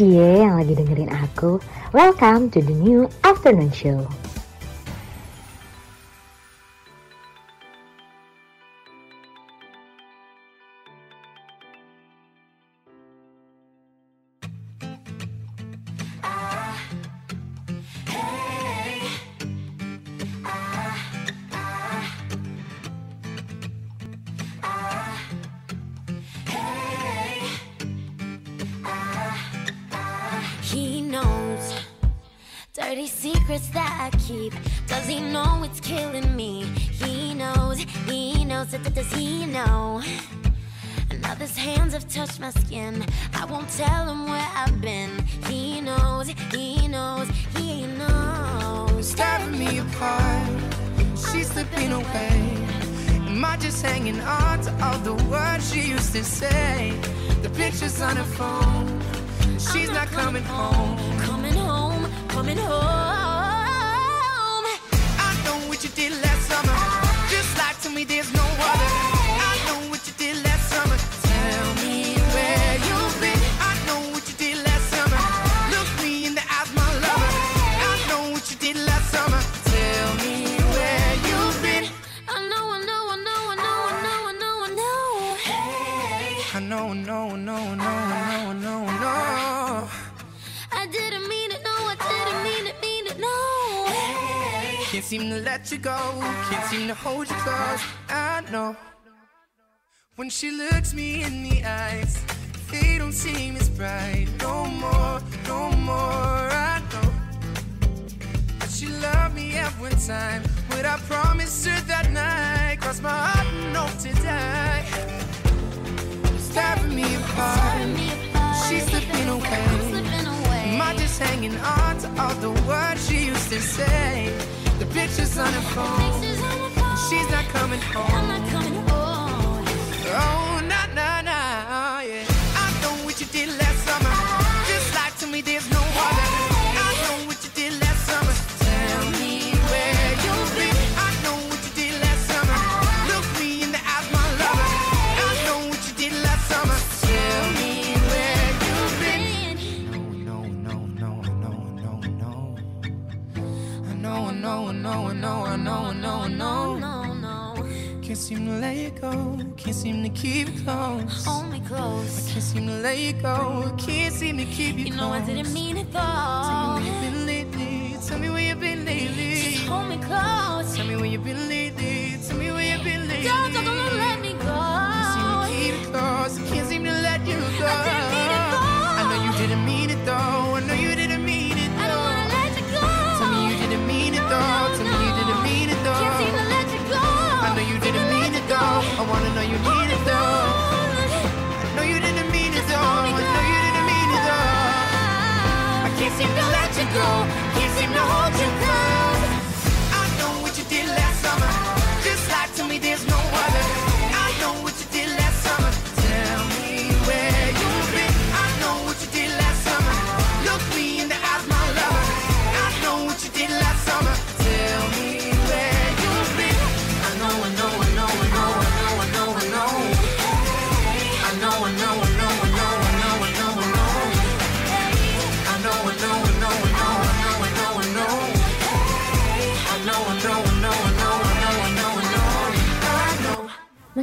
Cie yang lagi dengerin aku, welcome to the new afternoon show. She's not coming home. seem to let you go. Can't seem to keep you close. Hold me close. I can't seem to let you go. Can't seem to keep you, you close. You know I didn't mean it though. Tell me where you've been lately. Tell me where you've been lately. Just hold me close. Tell me where you've been lately. Tell me where you've been lately. Don't talk go. Gives him the whole to.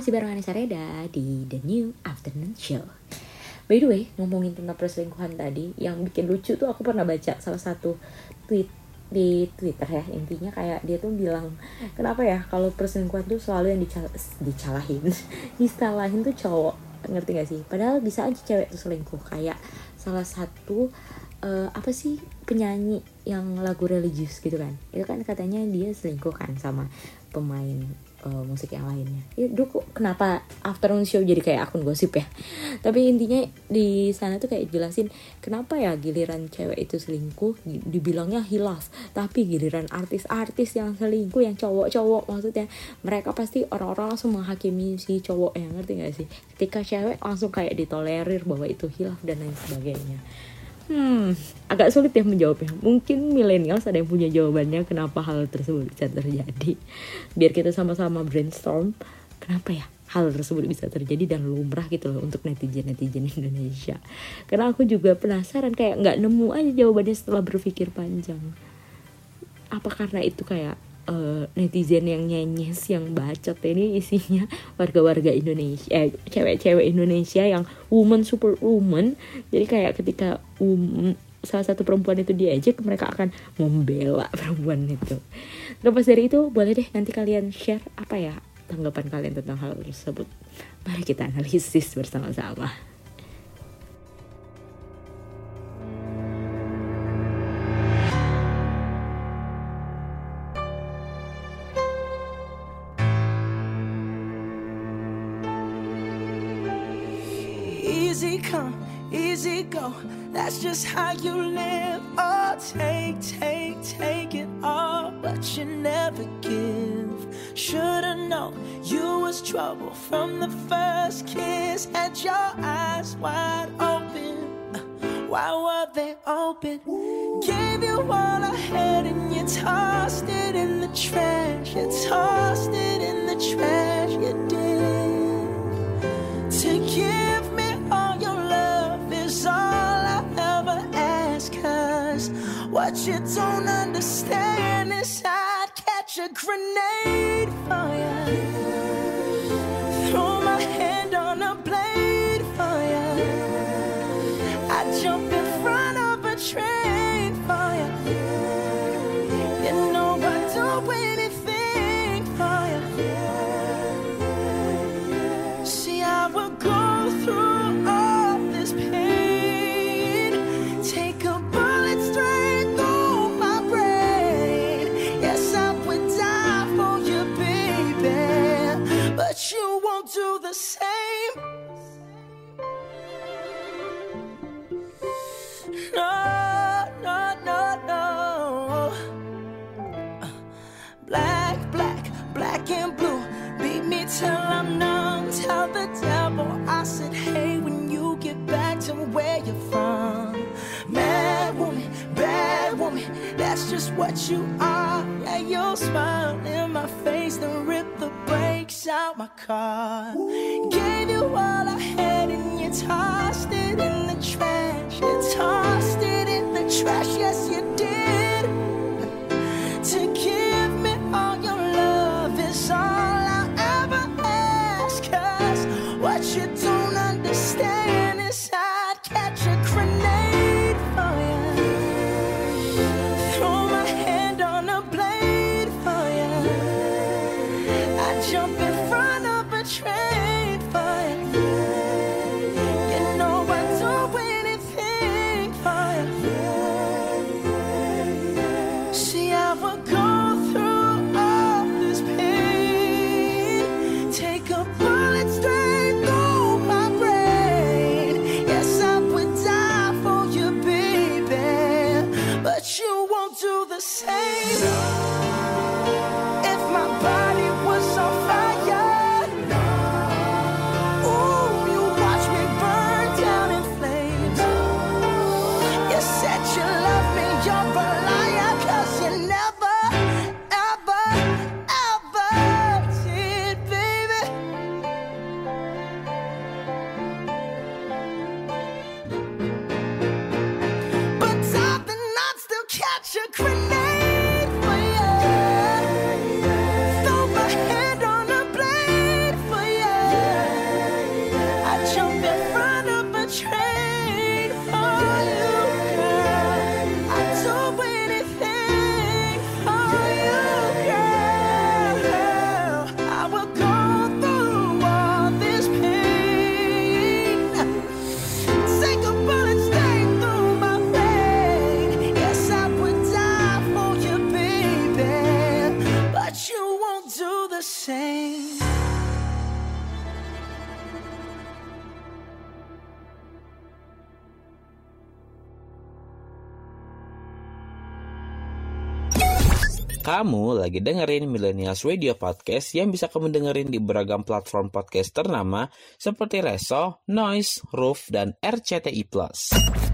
Masih bareng Anissa Reda di The New Afternoon Show. By the way, ngomongin tentang perselingkuhan tadi, yang bikin lucu tuh aku pernah baca salah satu tweet di Twitter ya intinya kayak dia tuh bilang kenapa ya kalau perselingkuhan tuh selalu yang dical dicalahin [LAUGHS] disalahin tuh cowok. Ngerti gak sih? Padahal bisa aja cewek tuh selingkuh. Kayak salah satu eh, apa sih penyanyi yang lagu religius gitu kan. Itu kan katanya dia selingkuh kan sama pemain eh, musik yang lainnya. Ya duh kok kenapa afternoon show jadi kayak akun gosip ya? Tapi intinya di sana tuh kayak jelasin kenapa ya giliran cewek itu selingkuh? Di- dibilangnya hilaf tapi giliran artis-artis yang selingkuh yang cowok-cowok maksudnya mereka pasti orang-orang langsung menghakimi si cowok yang ngerti gak sih? Ketika cewek langsung kayak ditolerir bahwa itu hilaf dan lain sebagainya Hmm, agak sulit ya menjawabnya. Mungkin millennials ada yang punya jawabannya kenapa hal tersebut bisa terjadi. Biar kita sama-sama brainstorm, kenapa ya hal tersebut bisa terjadi dan lumrah gitu loh untuk netizen-netizen Indonesia. Karena aku juga penasaran kayak nggak nemu aja jawabannya setelah berpikir panjang. Apa karena itu kayak eh, netizen yang nyenyes yang bacot ini isinya warga-warga Indonesia eh, cewek-cewek Indonesia yang woman super woman. Jadi kayak ketika um, salah satu perempuan itu diejek mereka akan membela [LAUGHS] perempuan itu. Lepas dari itu boleh deh nanti kalian share apa ya tanggapan kalian tentang hal tersebut. Mari kita analisis bersama-sama open? Gave you all I had and you tossed it in the trash. You tossed it in the trash. You did. To give me all your love is all I ever ask. Cause what you don't understand is I'd catch a grenade for you. Till I'm numb. Tell the devil I said, hey, when you get back to where you're from. Mad woman, bad woman, that's just what you are. Yeah, you'll smile in my face, then rip the brakes out my car. Gave you all I had and you tossed it in the trash. You tossed it in the trash, yes, you did. To give me all your love is all should Never. lagi dengerin Millennials Radio Podcast yang bisa kamu dengerin di beragam platform podcast ternama seperti Reso, Noise, Roof, dan RCTI+.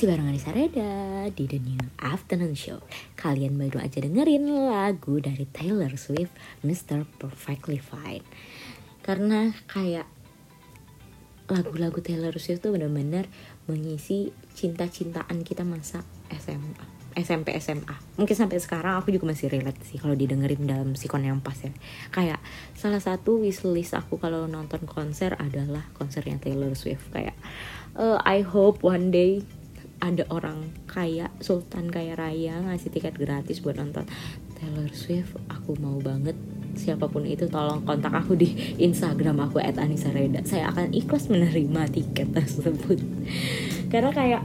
Masih bareng Anissa Reda di The New Afternoon Show. Kalian baru aja dengerin lagu dari Taylor Swift Mr. Perfectly Fine. Karena kayak lagu-lagu Taylor Swift tuh bener-bener mengisi cinta-cintaan kita masa SMA SMP SMA mungkin sampai sekarang aku juga masih relate sih kalau didengerin dalam sikon yang pas ya. Kayak salah satu wishlist aku kalau nonton konser adalah konsernya Taylor Swift. Kayak eh, I hope one day ada orang kaya Sultan kaya raya ngasih tiket gratis buat nonton Taylor Swift aku mau banget. Siapa pun itu tolong kontak aku di Instagram aku @anisareda saya akan ikhlas menerima tiket tersebut. Karena kayak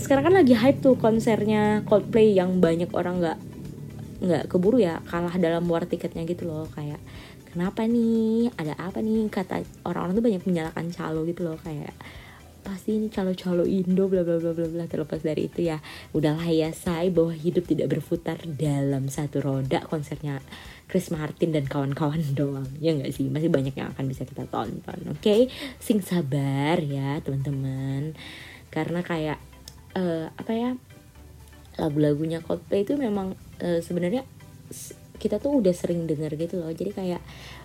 sekarang kan lagi hype tuh konsernya Coldplay yang banyak orang nggak nggak keburu ya kalah dalam war tiketnya gitu loh. Kayak kenapa nih? Ada apa nih? Kata orang-orang tuh banyak menyalahkan calo gitu loh kayak pasti ini calo-calo Indo bla bla bla bla bla terlepas dari itu ya. Udahlah ya say bahwa hidup tidak berputar dalam satu roda konsernya Chris Martin dan kawan-kawan [LAUGHS] doang. Ya nggak sih? Masih banyak yang akan bisa kita tonton oke? Sing sabar ya teman-teman. Karena kayak eh, apa ya lagu-lagunya Coldplay itu memang eh, sebenarnya kita tuh udah sering denger gitu loh. Jadi kayak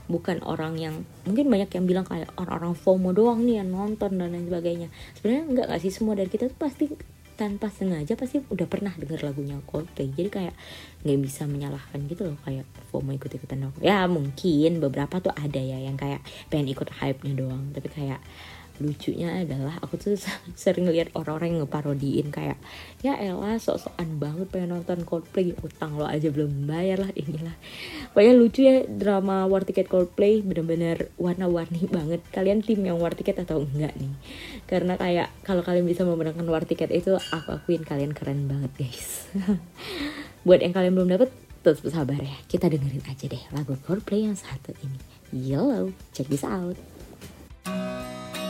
bukan orang yang mungkin banyak yang bilang kayak orang-orang FOMO doang nih yang nonton dan lain sebagainya. Sebenarnya enggak gak sih semua dari kita tuh pasti tanpa sengaja pasti udah pernah denger lagunya Coldplay. Jadi kayak nggak bisa menyalahkan gitu loh kayak FOMO ikut-ikutan doang. Ya mungkin beberapa tuh ada ya yang kayak pengen ikut hype-nya doang tapi kayak lucunya adalah aku tuh [LAUGHS] sering lihat orang-orang yang ngeparodiin kayak ya elah sok-sokan banget pengen nonton Coldplay. Utang lo aja belum bayar lah inilah. Pokoknya lucu ya drama war ticket Coldplay bener-bener warna-warni banget. Kalian tim yang war ticket atau enggak nih? Karena kayak kalau kalian bisa memenangkan war ticket itu aku akuin kalian keren banget guys. [LAUGHS] Buat yang kalian belum dapet terus bersabar ya. Kita dengerin aja deh lagu Coldplay yang satu ini. Yellow check this out. Look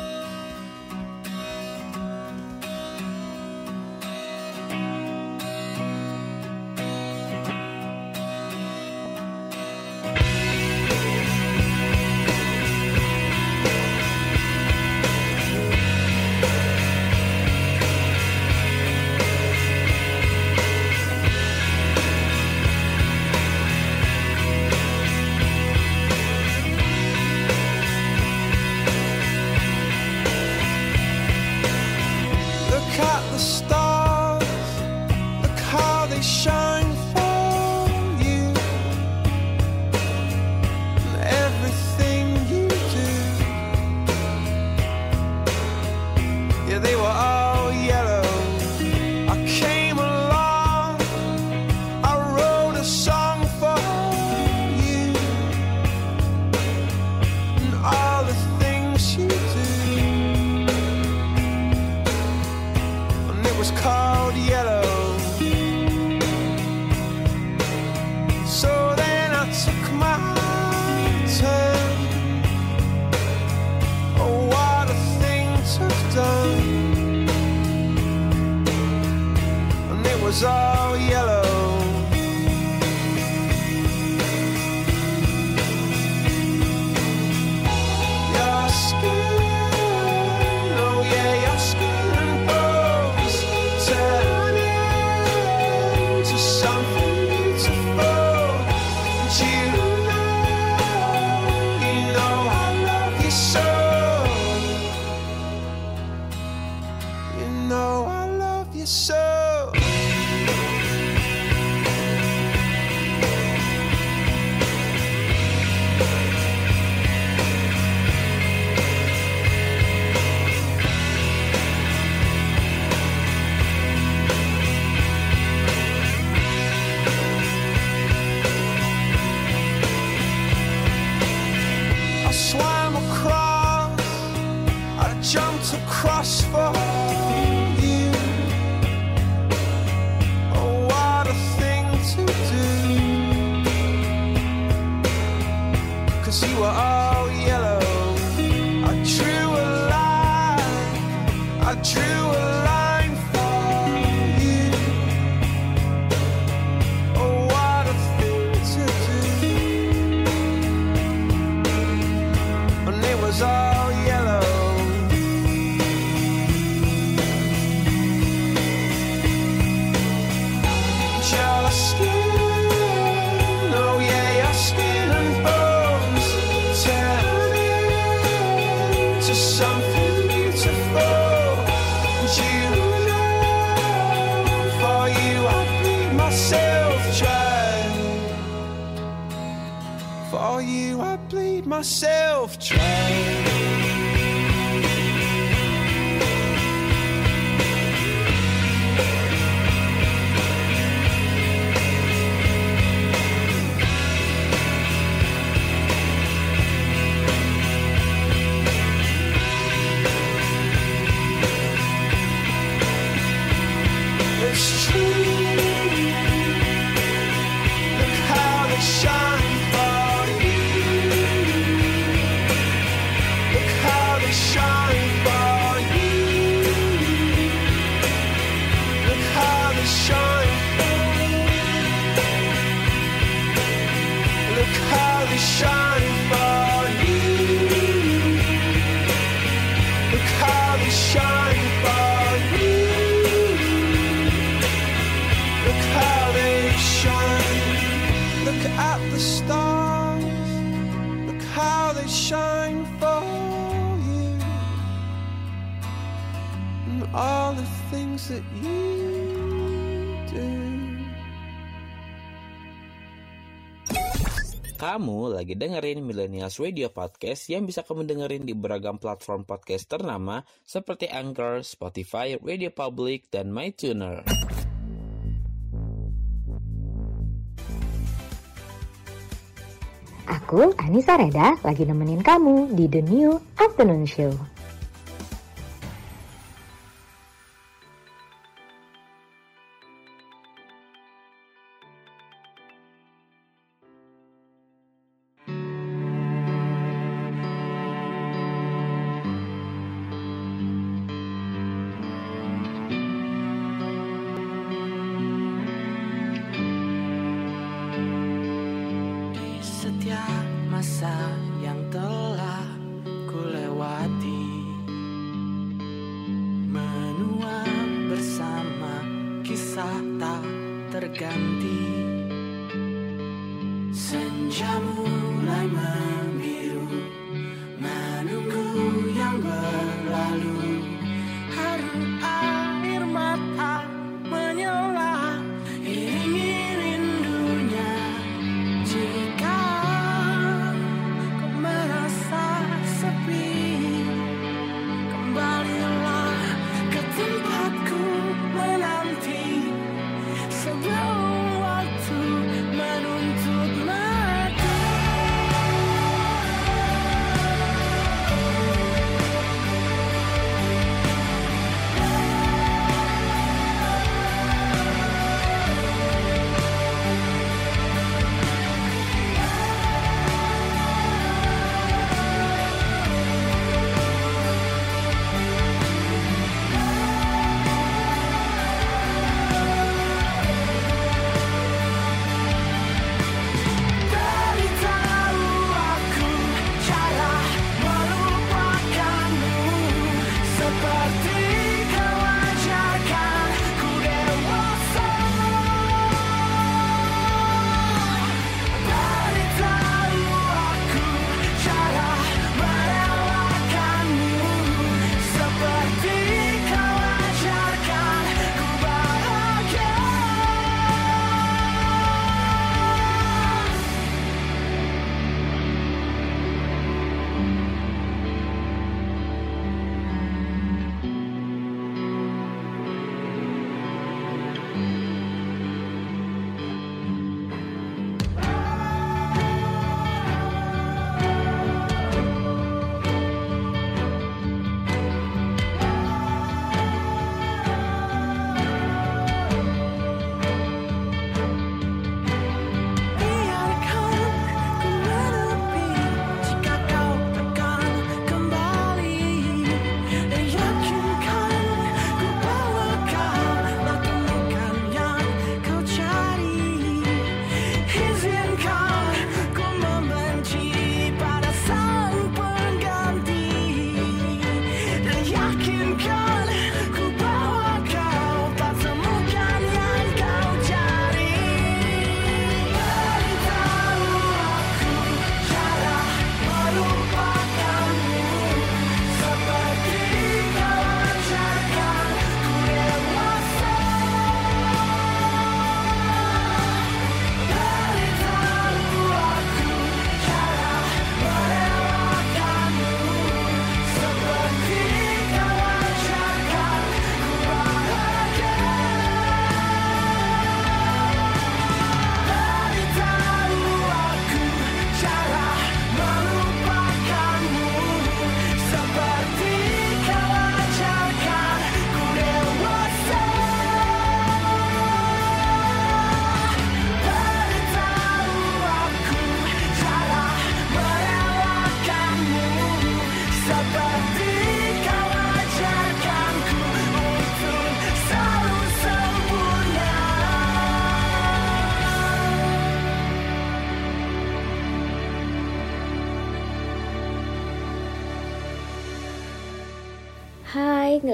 lagi dengerin Millennials Radio Podcast yang bisa kamu dengerin di beragam platform podcast ternama seperti Anchor, Spotify, Radio Public, dan MyTuner. Aku Anissa Reda lagi nemenin kamu di The New Afternoon Show. myself.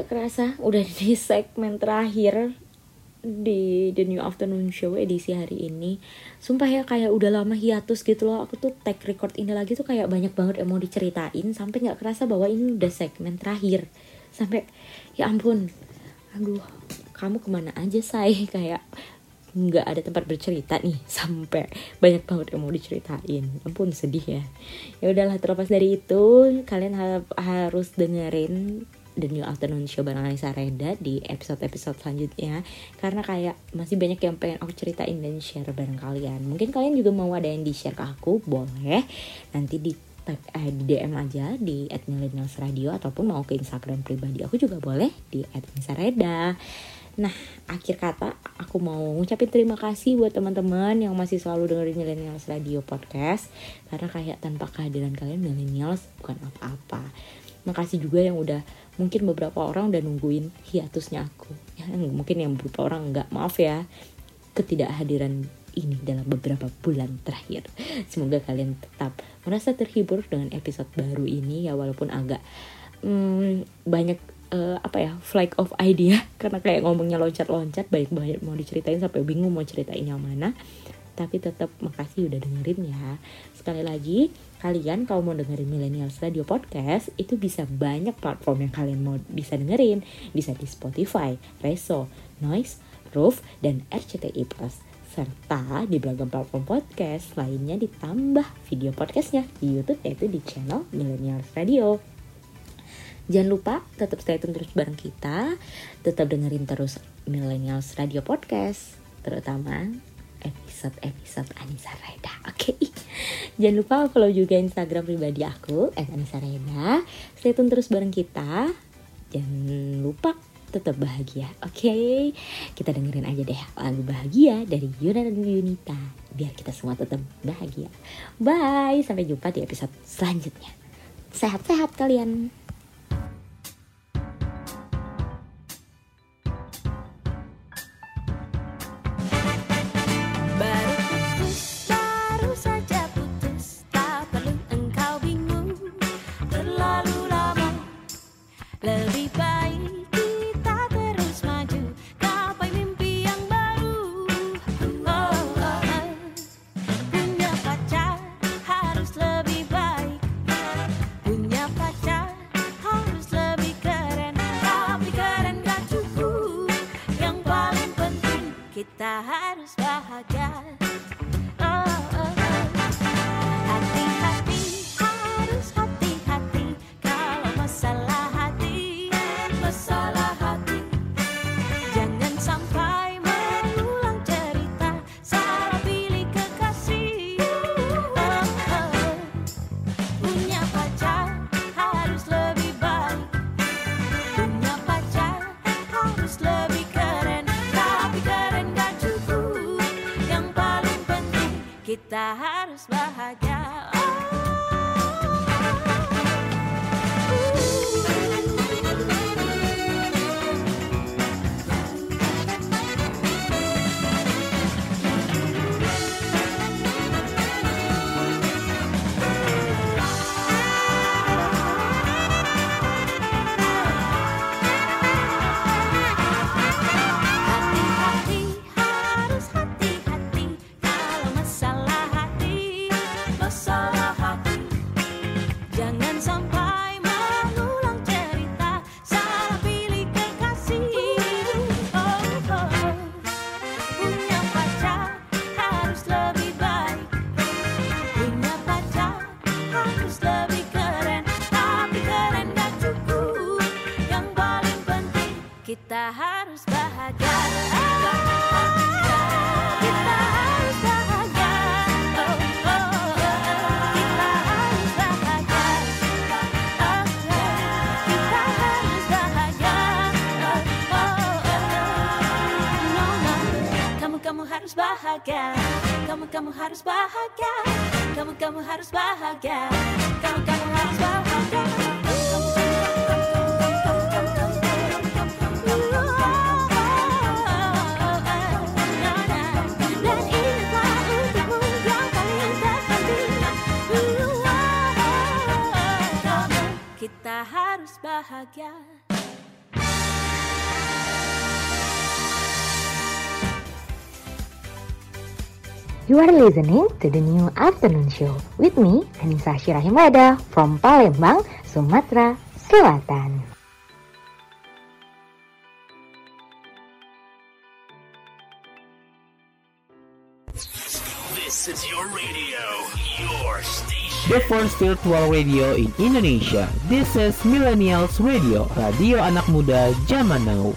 Nggak kerasa udah di [LAUGHS] segmen terakhir di The New Afternoon Show edisi hari ini. Sumpah ya kayak udah lama hiatus gitu loh. Aku tuh tag record ini lagi tuh kayak banyak banget yang mau diceritain sampai nggak kerasa bahwa ini udah segmen terakhir. Sampai ya ampun, aduh, kamu ke mana aja say [LAUGHS] kayak nggak ada tempat bercerita nih [LAUGHS] sampai banyak banget yang mau diceritain ampun sedih ya ya udahlah terlepas dari itu kalian ha- harus dengerin The New Afternoon Show bareng Anissa Reda di episode-episode selanjutnya. Karena kayak masih banyak yang pengen aku ceritain dan share bareng kalian. Mungkin kalian juga mau ada yang di share ke aku boleh. Nanti di tag eh, di DM aja di @millennials radio ataupun mau ke Instagram pribadi aku juga boleh di @anissa Nah, akhir kata aku mau ngucapin terima kasih buat teman-teman yang masih selalu dengerin Millennials Radio Podcast. Karena kayak tanpa kehadiran kalian Millennials bukan apa-apa. Makasih juga yang udah mungkin beberapa orang udah nungguin hiatusnya aku. Ya, mungkin yang beberapa orang nggak maaf ya ketidakhadiran ini dalam beberapa bulan terakhir. [LAUGHS] Semoga kalian tetap merasa terhibur dengan episode baru ini ya walaupun agak hmm, banyak eh, apa ya flight of idea [LAUGHS] karena kayak ngomongnya loncat-loncat baik banget mau diceritain sampai bingung mau ceritain yang mana tapi tetap makasih udah dengerin ya sekali lagi kalian kalau mau dengerin Millennials Radio Podcast itu bisa banyak platform yang kalian mau bisa dengerin bisa di Spotify, Reso, Noise, Roof, dan RCTI Plus serta di beragam platform podcast lainnya ditambah video podcastnya di YouTube yaitu di channel Millennials Radio. Jangan lupa tetap stay tune terus bareng kita, tetap dengerin terus Millennials Radio Podcast, terutama episode-episode Anissa Reda. Oke. Jangan lupa follow juga Instagram pribadi aku @anissa Reda. Stay tune terus bareng kita. Jangan lupa tetap bahagia. Oke. Kita dengerin aja deh lagu bahagia dari Yuna dan Yunita biar kita semua tetap bahagia. Bye, sampai jumpa di episode selanjutnya. Sehat-sehat kalian. Baru baru saja Kamu, kamu You are listening to the new afternoon show with me, Anissa Shirahimada from Palembang, Sumatera Selatan. This is your radio, your station. The first virtual radio in Indonesia. This is Millennials Radio, radio anak muda zaman now.